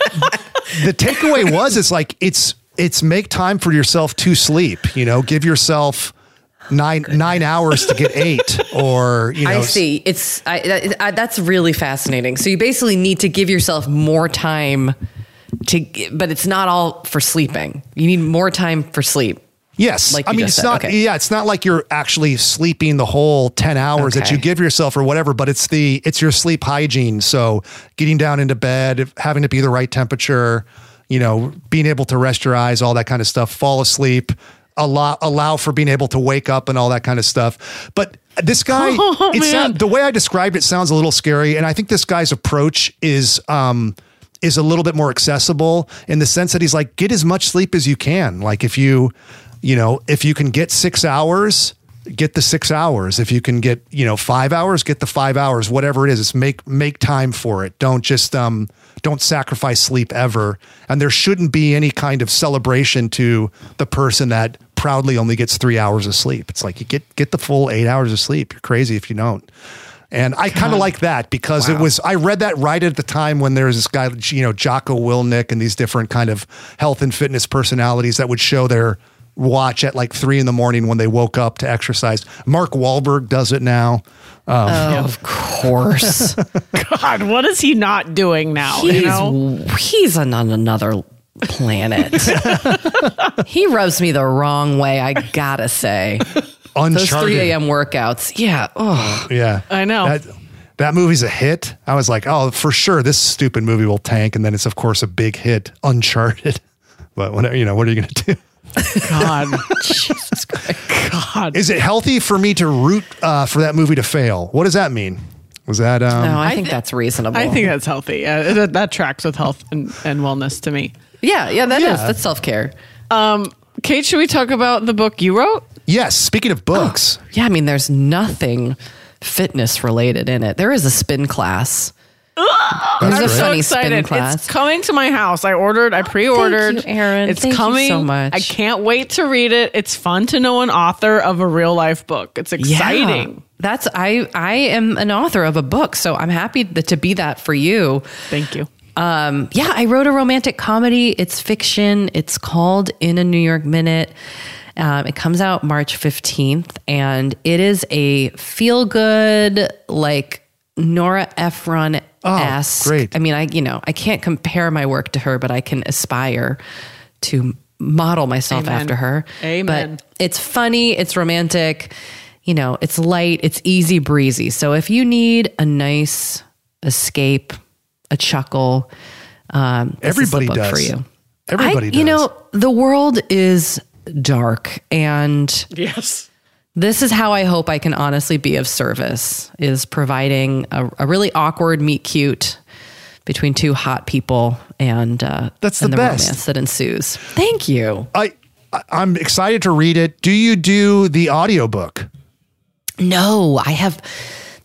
the takeaway was, it's like it's it's make time for yourself to sleep. You know, give yourself nine nine hours to get eight, [laughs] or you know, I see. It's I, that- I, that's really fascinating. So you basically need to give yourself more time to, but it's not all for sleeping. You need more time for sleep. Yes. Like I mean, it's said, not, okay. yeah, it's not like you're actually sleeping the whole 10 hours that you give yourself or whatever, but it's the, it's your sleep hygiene. So getting down into bed, having to be the right temperature, you know, being able to rest your eyes, all that kind of stuff, fall asleep, allow, allow for being able to wake up and all that kind of stuff. But this guy, [laughs] Oh, it's man. not, the way I described it sounds a little scary. And I think this guy's approach is, um, is a little bit more accessible in the sense that he's like, get as much sleep as you can. Like if you, you know, if you can get six hours, get the six hours. If you can get, you know, five hours, get the five hours, whatever it is, it's make, make time for it. Don't just, um, don't sacrifice sleep ever. And there shouldn't be any kind of celebration to the person that proudly only gets three hours of sleep. It's like you get, get the full eight hours of sleep. You're crazy if you don't. And I kind of like that because it was, I read that right at the time when there was this guy, you know, Jocko Willink and these different kind of health and fitness personalities that would show their watch at like three in the morning when they woke up to exercise. Mark Wahlberg does it now. Um, oh, of [laughs] course. God, what is he not doing now? he's you know? he's on another planet. [laughs] he rubs me the wrong way. I gotta say, those Uncharted. 3 a.m. workouts. Yeah. Oh, Yeah. I know. That, that movie's a hit. I was like, oh, for sure, this stupid movie will tank. And then it's, of course, a big hit, Uncharted. [laughs] But whatever, you know, what are you going to do? God, [laughs] Jesus Christ. God. Is it healthy for me to root uh, for that movie to fail? What does that mean? Was that um, No, I, I think that's reasonable. I think that's healthy. Uh, that, that tracks with health and, and wellness to me. yeah, yeah, that is Yeah. that's self care. Um, Kate, should we talk about the book you wrote? yes? Speaking of books, [gasps] Yeah, I mean, there's nothing fitness related in it. There is a spin class. That's great. so excited. It's coming to my house. I ordered, I pre-ordered. you, Erin. It's Thank you coming. so much. I can't wait to read it. It's fun to know an author of a real life book. It's exciting. Yeah. That's I I am an author of a book, so I'm happy to be that for you. Thank you. Um, yeah, I wrote a romantic comedy. It's fiction. It's called In a New York Minute. Um, it comes out March 15th, and it is a feel good, like Nora Ephron esque. Oh, great. I mean, I you know I can't compare my work to her, but I can aspire to model myself Amen. after her. Amen. But it's funny. It's romantic. You know, it's light. It's easy breezy. So if you need a nice escape, a chuckle, um, this is the Everybody book does. for you. Everybody I, does. You know, the world is dark, and Yes. This is how I hope I can honestly be of service: is providing a, a really awkward meet cute between two hot people, and uh, That's and the best. romance that ensues. Thank you. I, I I'm excited to read it. Do you do the audiobook? No, I have.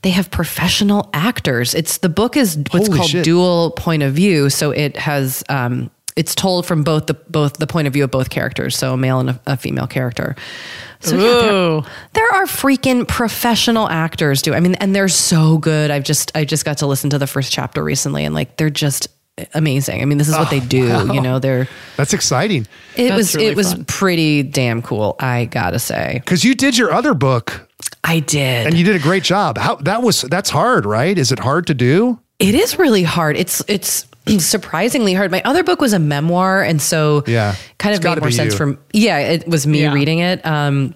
They have professional actors. It's the book is what's Holy called shit. dual point of view. So it has um, it's told from both the both the point of view of both characters. So a male and a, a female character. So yeah, there, there are freaking professional actors. Do I mean? And they're so good. I've just I just got to listen to the first chapter recently, and like they're just amazing. I mean, this is what they oh, do. You know, they're That's exciting it That's was really it was fun. pretty damn cool. I gotta say, because you did your other book I did. and you did a great job. How that was that's hard, right? Is it hard to do? It is really hard. It's it's [clears throat] surprisingly hard. My other book was a memoir, and so Yeah. kind of gotta made more sense you. from yeah. It was me Yeah. reading it. Um,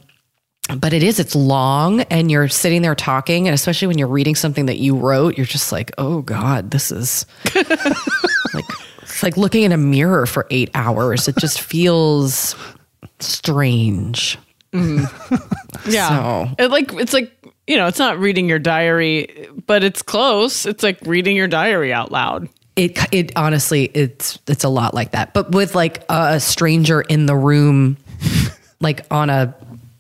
but it is. It's long, and you're sitting there talking, and especially when you're reading something that you wrote, you're just like, oh god, this is [laughs] like it's like looking in a mirror for eight hours. It just feels strange. [laughs] Yeah. So- It like it's like you know, it's not reading your diary, but it's close. It's like reading your diary out loud. It it honestly it's it's a lot like that, but with like a stranger in the room [laughs] like on a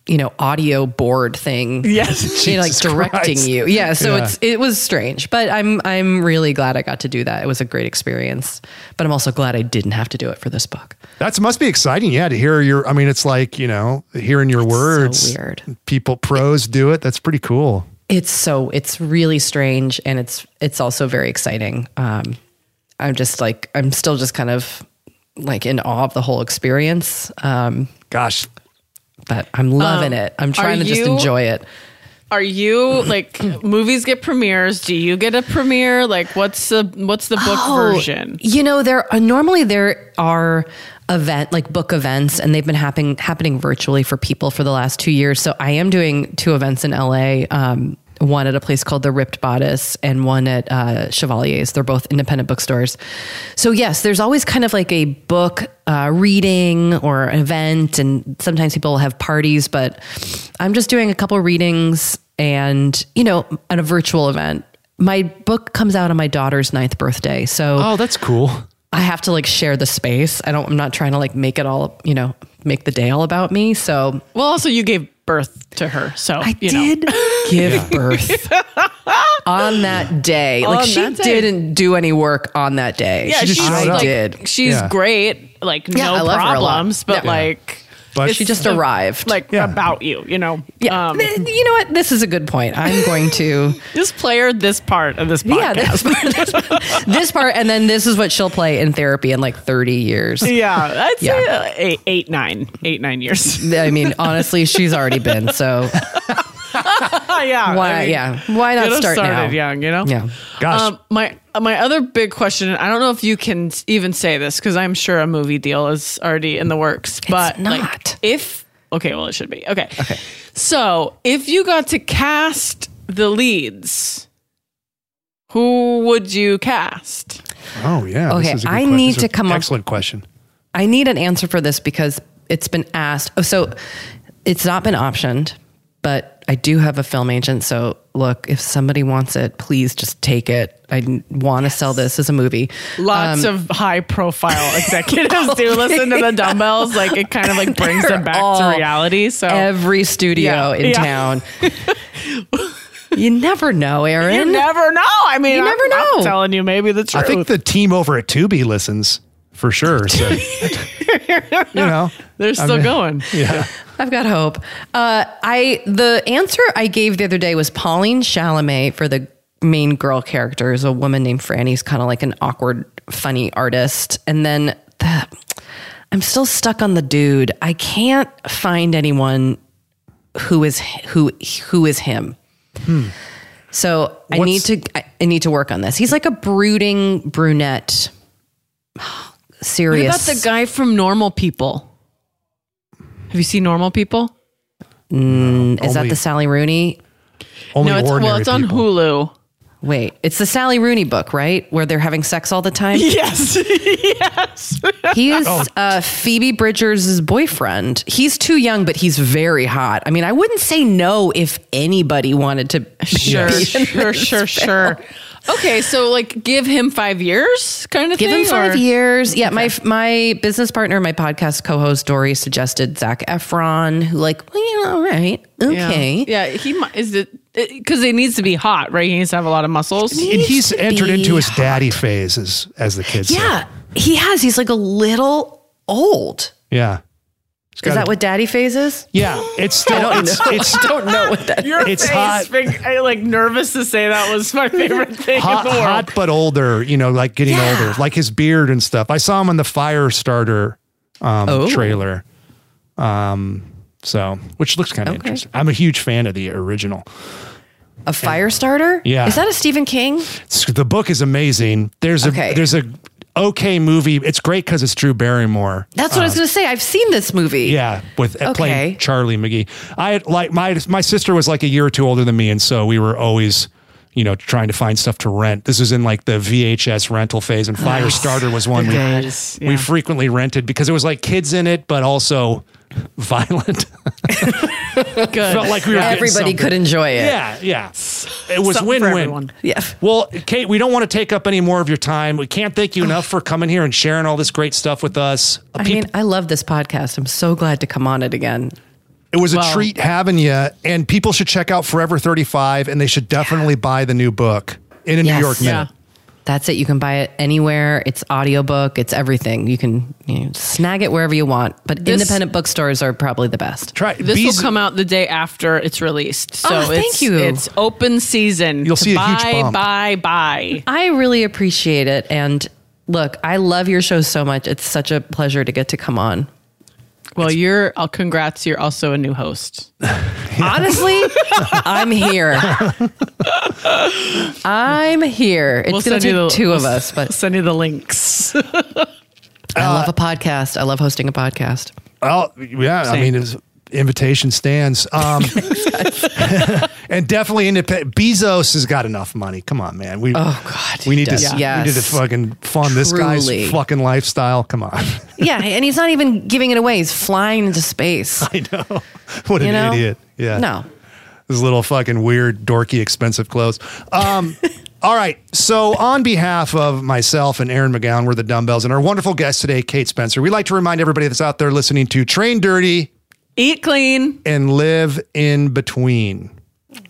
you know audio board thing. [laughs] Yes. She like directing Christ. you. Yeah, so Yeah. it's it was strange, but I'm I'm really glad I got to do that. It was a great experience. But I'm also glad I didn't have to do it for this book. that must be exciting. Yeah, to hear your. I mean, it's like you know, hearing your words. weird. People pros do it. That's pretty cool. It's so it's really strange and it's it's also very exciting. Um I'm just like I'm still just kind of like in awe of the whole experience. Um Gosh, but I'm loving Um, it. I'm trying are to just enjoy it. Are you like [clears throat] movies get premieres? Do you get a premiere? Like what's the what's the book version? You know, there uh, normally there are event like book events, and they've been happening happening virtually for people for the last two years. So I am doing two events in LA. Um, one at a place called the Ripped Bodice, and one at uh, Chevalier's. They're both independent bookstores. So yes, there's always kind of like a book uh, reading or an event, and sometimes people will have parties. But I'm just doing a couple readings and you know, at a virtual event. My book comes out on my daughter's ninth birthday, so oh, that's cool. I have to like share the space. I don't. I'm not trying to like make it all. You know, make the day all about me. So Well, also you gave birth to her, so I you know. did [laughs] give birth on that day. On like she day. didn't do any work on that day. Yeah, She just she's like did. she's Yeah. great, like Yeah, I no love her a lot. problems, but Yeah. like But She just arrived. like Yeah. about you, you know. yeah. Um, Th- you know what? This is a good point. I'm going to. [laughs] just play her this part of this yeah, podcast. this part, this part, and then this is what she'll play in therapy in like 30 years. Yeah, I'd say Yeah. uh, eight, eight, nine, eight, nine years. I mean, honestly, she's already been. So [laughs] yeah, why? I mean, yeah, why not start started now? young, you know. Yeah. gosh, Um, my my other big question, I don't know if you can even say this because I'm sure a movie deal is already in the works, but like, not. if okay, well, it should be okay. Okay, so if you got to cast the leads, who would you cast? oh yeah. okay, this is a good I que- need this to a come up- Excellent question. I need an answer for this because it's been asked. Oh, so it's not been optioned, but I do have a film agent. So look, if somebody wants it, please just take it. I want to sell this as a movie. Lots Um, of high profile [laughs] executives do listen to the dumbbells. Like it kind of like [laughs] brings them back all- to reality. So Every studio Yeah, in yeah. town. [laughs] you never know, Erin. you never know. I mean, You I'm- never I'm know. telling you, maybe the truth. I think the team over at Tubi listens for sure. So, you know, They're still mean- going. yeah. I've got hope. Uh, I the answer I gave the other day was Pauline Chalamet for the main girl character is a woman named Franny. Who's kind of like an awkward, funny artist, and then the, I'm still stuck on the dude. I can't find anyone who is who who is him. So I need to I, I need to work on this. He's like a brooding brunette. Serious. What about the guy from Normal People? Have you seen Normal People? Is that Only- the Sally Rooney? Only no, it's well, ordinary it's on people. Hulu. Wait, it's the Sally Rooney book, right? Where they're having sex all the time. [laughs] Yes, [laughs] yes. He is Oh. uh, Phoebe Bridgers' boyfriend. He's too young, but he's very hot. I mean, I wouldn't say no if anybody wanted to. Sure, Yes. sure, sure, sure. Okay, so like give him five years, kind of Give thing. him five or- years. Yeah, my my business partner, my podcast co-host Dory suggested Zac Efron, who like, well, you know, all right, okay. Yeah, he mi- is it because it needs to be hot, right? He needs to have a lot of muscles. And he's entered into his daddy phase, as, as the kids say. Yeah, he has. He's like a little old. Yeah. He's Is that a- what daddy phase is? Yeah. It's [laughs] still, it's, it's [laughs] I don't know what that. Your It's face, hot. being- I like nervous to say that was my favorite [laughs] thing hot, in the world. hot but older, you know, like getting Yeah. older, like his beard and stuff. I saw him on the Firestarter um, Oh. trailer. Um, so, which looks kind of Okay. interesting. I'm a huge fan of the original. A fire starter? Yeah. Is that a Stephen King? It's- the book is amazing. There's a there's a okay movie. It's great because it's Drew Barrymore. That's what I was going to say. I've seen this movie. Uh, Yeah, with uh, Okay. playing Charlie McGee. I had like my my sister was like a year or two older than me, and so we were always, you know, trying to find stuff to rent. This was in like the VHS rental phase, and Firestarter was one we days, we frequently rented because it was like kids in it, but also violent. [laughs] Good. Felt like we were Everybody could enjoy it. Yeah, yeah. It was Something for win-win. everyone. Yeah. Well, Kate, we don't want to take up any more of your time. We can't thank you enough for coming here and sharing all this great stuff with us. I mean, I love this podcast. I'm so glad to come on it again. It was a Well- treat having you, and people should check out Forever 35, and they should definitely buy the new book in a Yes. New York Yeah. Minute. That's it. You can buy it anywhere. It's audiobook. It's everything. You can you know, snag it wherever you want. But This- independent bookstores are probably the best. Try This Bees- will come out the day after it's released. So Oh, thank it's, you. It's open season. You'll to see a buy, huge bump. Buy, buy. I really appreciate it. And look, I love your show so much. It's such a pleasure to get to come on. Well, you're. Uh, congrats. You're also a new host. [laughs] Honestly, I'm here. I'm here. It's We'll going send to you take the- two of we'll us, but Send you the links. I love a podcast. I love hosting a podcast. Oh, yeah. I mean, his invitation stands. Um, [laughs] [laughs] and definitely independent. Bezos has got enough money. Come on, man. We, Oh, God. we need to, does. we need to fucking fund this guy's fucking lifestyle. Come on. [laughs] Yeah, and he's not even giving it away. He's flying into space. I know. What an You know? idiot. Yeah. No. His little fucking weird, dorky, expensive clothes. Um, all right. So, on behalf of myself and Erin McGowan, we're the dumbbells, and our wonderful guest today, Kate Spencer, we'd like to remind everybody that's out there listening to Train Dirty Eat clean. and Live in Between.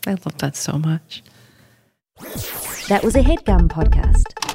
I love that so much. That was a headgum podcast.